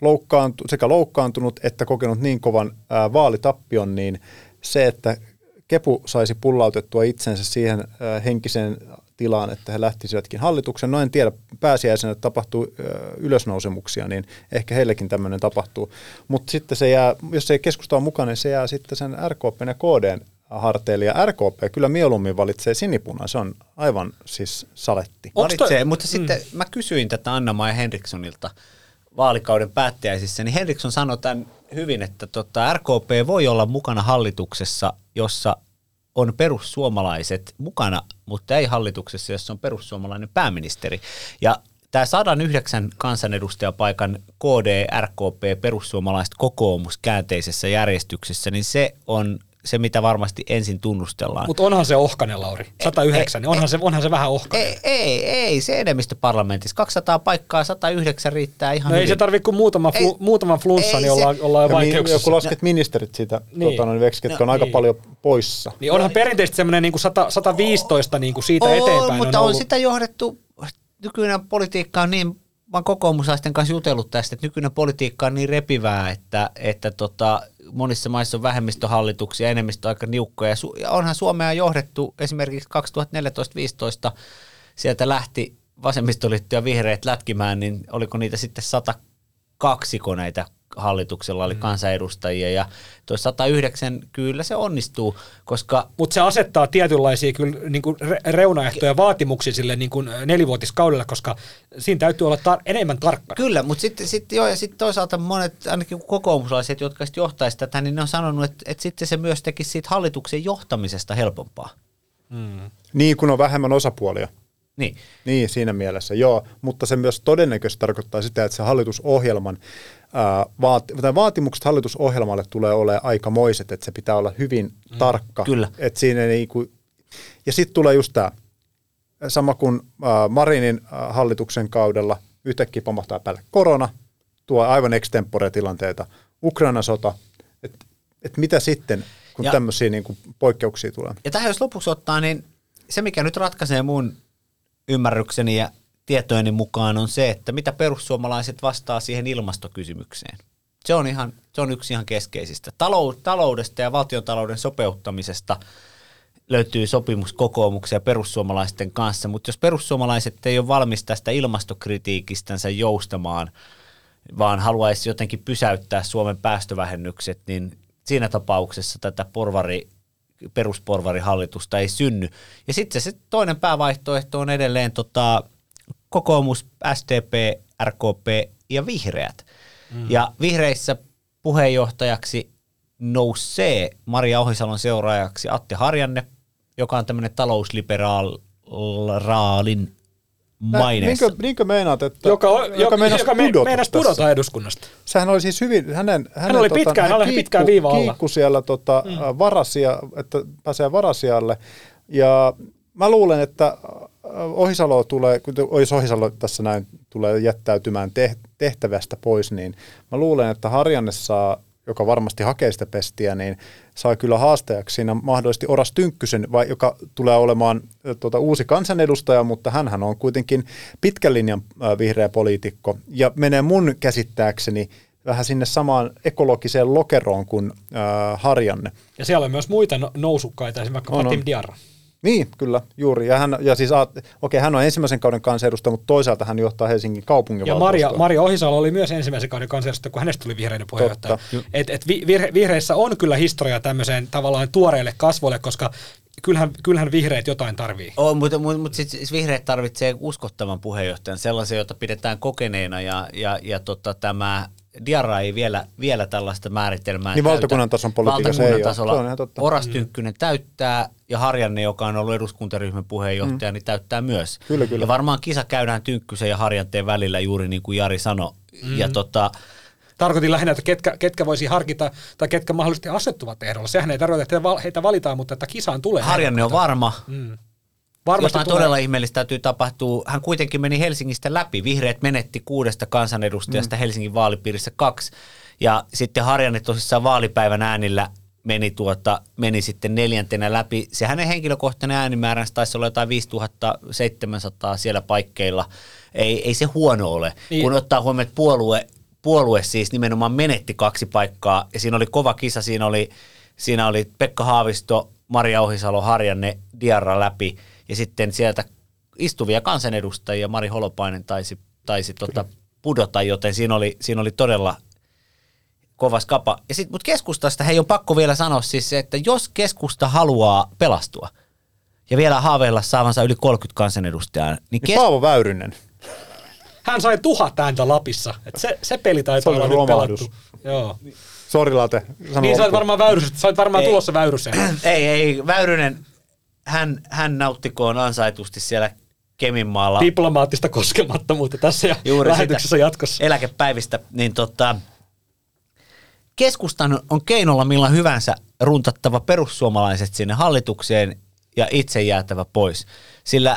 loukkaantu, sekä loukkaantunut että kokenut niin kovan ää, vaalitappion, niin se, että Kepu saisi pullautettua itsensä siihen ää, henkiseen tilaan, että he lähtisivätkin hallituksen. No en tiedä, pääsiäisenä tapahtuu ylösnousemuksia, niin ehkä heillekin tämmöinen tapahtuu. Mutta sitten se jää, jos ei keskusta ole mukana, niin se jää sitten sen RKP ja KDn harteille. Ja RKP kyllä mieluummin valitsee sinipuna, se on aivan siis saletti. Valitsee, mutta mm. sitten mä kysyin tätä Anna-Maja Henrikssonilta vaalikauden päättäjäisissä, niin Henriksson sanoi tämän hyvin, että tota, RKP voi olla mukana hallituksessa, jossa on perussuomalaiset mukana, mutta ei hallituksessa, jossa on perussuomalainen pääministeri. Ja tämä 109 kansanedustajapaikan KD, RKP, perussuomalaiset kokoomus käänteisessä järjestyksessä, niin se on se, mitä varmasti ensin tunnustellaan. Mutta onhan se ohkanen, Lauri. 109, ei, niin onhan, ei, se, onhan se vähän ohkanen. Ei, ei, ei se enemmistö parlamentissa. 200 paikkaa, 109 riittää ihan No hyvin. ei se tarvitse kuin muutama, flu, ei, muutaman flunssa, niin ollaan, ollaan jo vaikeuksissa. Joku lasket ministerit siitä, niin. tota, niin ketkä no, on aika niin. paljon poissa. Niin onhan no, perinteisesti semmoinen niin 100, 115 niin kuin siitä on, eteenpäin. Mutta on, on sitä johdettu, nykyinen politiikka on niin vaan kokoomuslaisten kanssa jutellut tästä, että nykyinen politiikka on niin repivää, että, että tota, monissa maissa on vähemmistöhallituksia, enemmistö aika niukkoja. Ja onhan Suomea johdettu esimerkiksi 2014-2015, sieltä lähti vasemmistoliitto ja vihreät lätkimään, niin oliko niitä sitten 102 koneita hallituksella oli mm. kansanedustajia ja tuo 109 kyllä se onnistuu, koska... Mutta se asettaa tietynlaisia kyllä niin kuin reunaehtoja vaatimuksia sille niin kuin nelivuotiskaudella, koska siinä täytyy olla tar- enemmän tarkka. Kyllä, mutta sitten sit, joo, ja sitten toisaalta monet, ainakin kokoomuslaiset, jotka sitten johtaisivat tätä, niin ne on sanonut, että, että sitten se myös tekisi siitä hallituksen johtamisesta helpompaa. Mm. Niin, kun on vähemmän osapuolia. Niin. Niin, siinä mielessä, joo. Mutta se myös todennäköisesti tarkoittaa sitä, että se hallitusohjelman vaati, vaatimukset hallitusohjelmalle tulee olemaan aikamoiset, että se pitää olla hyvin mm, tarkka. Kyllä. Että siinä ei, ja sitten tulee just tämä, sama kuin Marinin hallituksen kaudella yhtäkkiä pamahtaa päälle korona, tuo aivan extempore tilanteita, Ukrainan sota, että et mitä sitten, kun ja, tämmöisiä niin kuin poikkeuksia tulee. Ja tähän jos lopuksi ottaa, niin se mikä nyt ratkaisee mun ymmärrykseni ja tietojeni mukaan on se, että mitä perussuomalaiset vastaa siihen ilmastokysymykseen. Se on, ihan, se on yksi ihan keskeisistä. Taloudesta ja valtiontalouden sopeuttamisesta löytyy sopimus kokoomuksen perussuomalaisten kanssa, mutta jos perussuomalaiset ei ole valmis tästä ilmastokritiikistänsä joustamaan, vaan haluaisi jotenkin pysäyttää Suomen päästövähennykset, niin siinä tapauksessa tätä porvari, perusporvarihallitusta ei synny. Ja sitten se toinen päävaihtoehto on edelleen tota, kokoomus, SDP, RKP ja vihreät. Mm. Ja vihreissä puheenjohtajaksi nousee Maria Ohisalon seuraajaksi Atte Harjanne, joka on tämmöinen talousliberaalin maineessa. Niinkö, niinkö meinaat, että... Joka, joka, joka meinasi joka pudota, meinas pudota eduskunnasta. Sehän oli siis hyvin, hänen... hänen hän oli tota, pitkään, hän kiikku, pitkään viiva alla. Kiikku siellä tota, mm. varasia, että pääsee varasijalle. Ja mä luulen, että Ohisalo tulee, kun jos Ohisalo tässä näin tulee jättäytymään tehtävästä pois, niin mä luulen, että Harjanne saa, joka varmasti hakee sitä pestiä, niin saa kyllä haastajaksi siinä mahdollisesti Oras Tynkkysen, vai, joka tulee olemaan tuota, uusi kansanedustaja, mutta hän on kuitenkin pitkän linjan vihreä poliitikko ja menee mun käsittääkseni vähän sinne samaan ekologiseen lokeroon kuin äh, Harjanne. Ja siellä on myös muita no- nousukkaita, esimerkiksi On, Fatim on. Diarra. Niin, kyllä, juuri. Ja, hän, ja siis, okei, hän on ensimmäisen kauden kansanedustaja, mutta toisaalta hän johtaa Helsingin Ja kaupunginvaltuustoa. Maria, Maria Ohisalo oli myös ensimmäisen kauden kansanedustaja, kun hänestä tuli vihreiden puheenjohtaja. Et, et vi- vihre, vihreissä on kyllä historia tämmöiseen tavallaan tuoreelle kasvolle, koska kyllähän, kyllähän vihreät jotain tarvii. On, mutta, mutta, mutta siis, siis vihreät tarvitsee uskottavan puheenjohtajan, sellaisen, jota pidetään kokeneena ja, ja, ja tota, tämä Diarra ei vielä, vielä tällaista määritelmää Niin valtakunnan tason politiikassa ei ole. tasolla Se on ihan totta. Oras Tynkkynen täyttää ja Harjanne, joka on ollut eduskuntaryhmän puheenjohtaja, mm. niin täyttää myös. Kyllä, kyllä. Ja varmaan kisa käydään Tynkkysen ja Harjanteen välillä juuri niin kuin Jari sanoi. Mm. Ja tota, Tarkoitin lähinnä, että ketkä, ketkä voisi harkita tai ketkä mahdollisesti asettuvat ehdolla. Sehän ei tarkoita, että heitä valitaan, mutta että kisaan tulee. Harjanne on varma. Mm. Varmasti Jotain tulee. todella ihmeellistä täytyy tapahtua. Hän kuitenkin meni Helsingistä läpi. Vihreät menetti kuudesta kansanedustajasta mm. Helsingin vaalipiirissä kaksi. Ja sitten Harjanne tosissaan vaalipäivän äänillä meni, tuota, meni sitten neljäntenä läpi. Se hänen henkilökohtainen äänimääränsä taisi olla jotain 5700 siellä paikkeilla. Ei, ei se huono ole, Niin. kun ottaa huomioon, että puolue, puolue siis nimenomaan menetti kaksi paikkaa. Ja siinä oli kova kisa, siinä oli, siinä oli Pekka Haavisto, Maria Ohisalo, Harjanne, Diarra läpi. Ja sitten sieltä istuvia kansanedustajia, Mari Holopainen taisi, taisi tota pudota, joten siinä oli, siinä oli todella kova skapa. Ja sit, mutta keskustasta hei on pakko vielä sanoa siis se, että jos keskusta haluaa pelastua ja vielä haaveilla saavansa yli 30 kansanedustajaa, niin Niin kes- Paavo Väyrynen. Hän sai tuhat ääntä Lapissa. Et se, se peli taitaa olla nyt pelattu. Joo. Sori Late. Sano Niin sä olet varmaan väyrys, sä olet varmaan Ei. tulossa väyryseen. ei, ei, Väyrynen, hän, hän nauttikoon ansaitusti siellä Keminmaalla Diplomaattista koskemattomuutta tässä ja Juuri lähetyksessä jatkossa. eläkepäivistä, niin tota, keskustan on keinolla millä hyvänsä runtattava perussuomalaiset sinne hallitukseen ja itse jäätävä pois. Sillä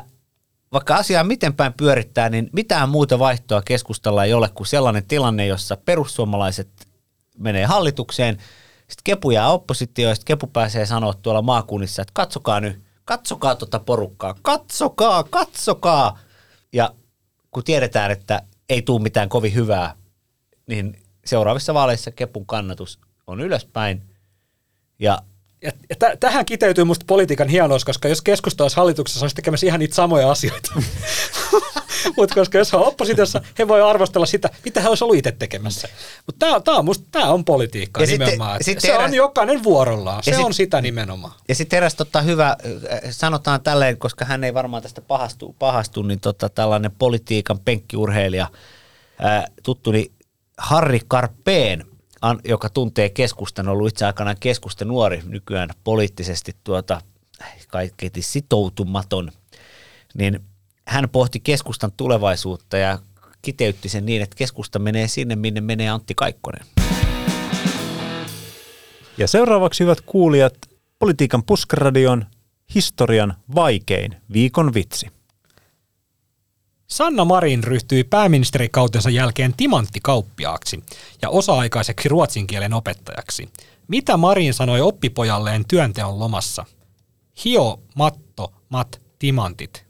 vaikka asiaa miten päin pyörittää, niin mitään muuta vaihtoa keskustalla ei ole kuin sellainen tilanne, jossa perussuomalaiset menee hallitukseen, sitten Kepu jää oppositioon, ja sitten Kepu pääsee sanoa tuolla maakunnissa, että katsokaa nyt, katsokaa tuota porukkaa, katsokaa, katsokaa. Ja kun tiedetään, että ei tule mitään kovin hyvää, niin seuraavissa vaaleissa Kepun kannatus on ylöspäin. Ja Ja, ja t- tähän kiteytyy musta politiikan hienous, koska jos keskusta olisi hallituksessa, olisi tekemässä ihan niitä samoja asioita. <laughs> Mutta koska jos on oppositiossa, he voi arvostella sitä, mitä he olisi ollut itse tekemässä. Mutta tämä tää on musta tää on politiikkaa Ja nimenomaan. Et sitten se erä- on jokainen vuorollaan. Se sit- on sitä nimenomaan. Ja sitten eräs tota hyvä, äh, sanotaan tälleen, koska hän ei varmaan tästä pahastu, pahastu niin tota, tällainen politiikan penkkiurheilija, ää, tuttuni Harri Karpeen, joka tuntee keskustan, ollut itse aikanaan keskusta nuori, nykyään poliittisesti tuota, kaikkein sitoutumaton, niin hän pohti keskustan tulevaisuutta ja kiteytti sen niin, että keskusta menee sinne, minne menee Antti Kaikkonen. Ja seuraavaksi hyvät kuulijat, Politiikan puskaradion historian vaikein viikon vitsi. Sanna Marin ryhtyi pääministerikautensa jälkeen timanttikauppiaaksi ja osa-aikaiseksi ruotsin kielen opettajaksi. Mitä Marin sanoi oppipojalleen työnteon lomassa? Hio, matto, mat, timantit.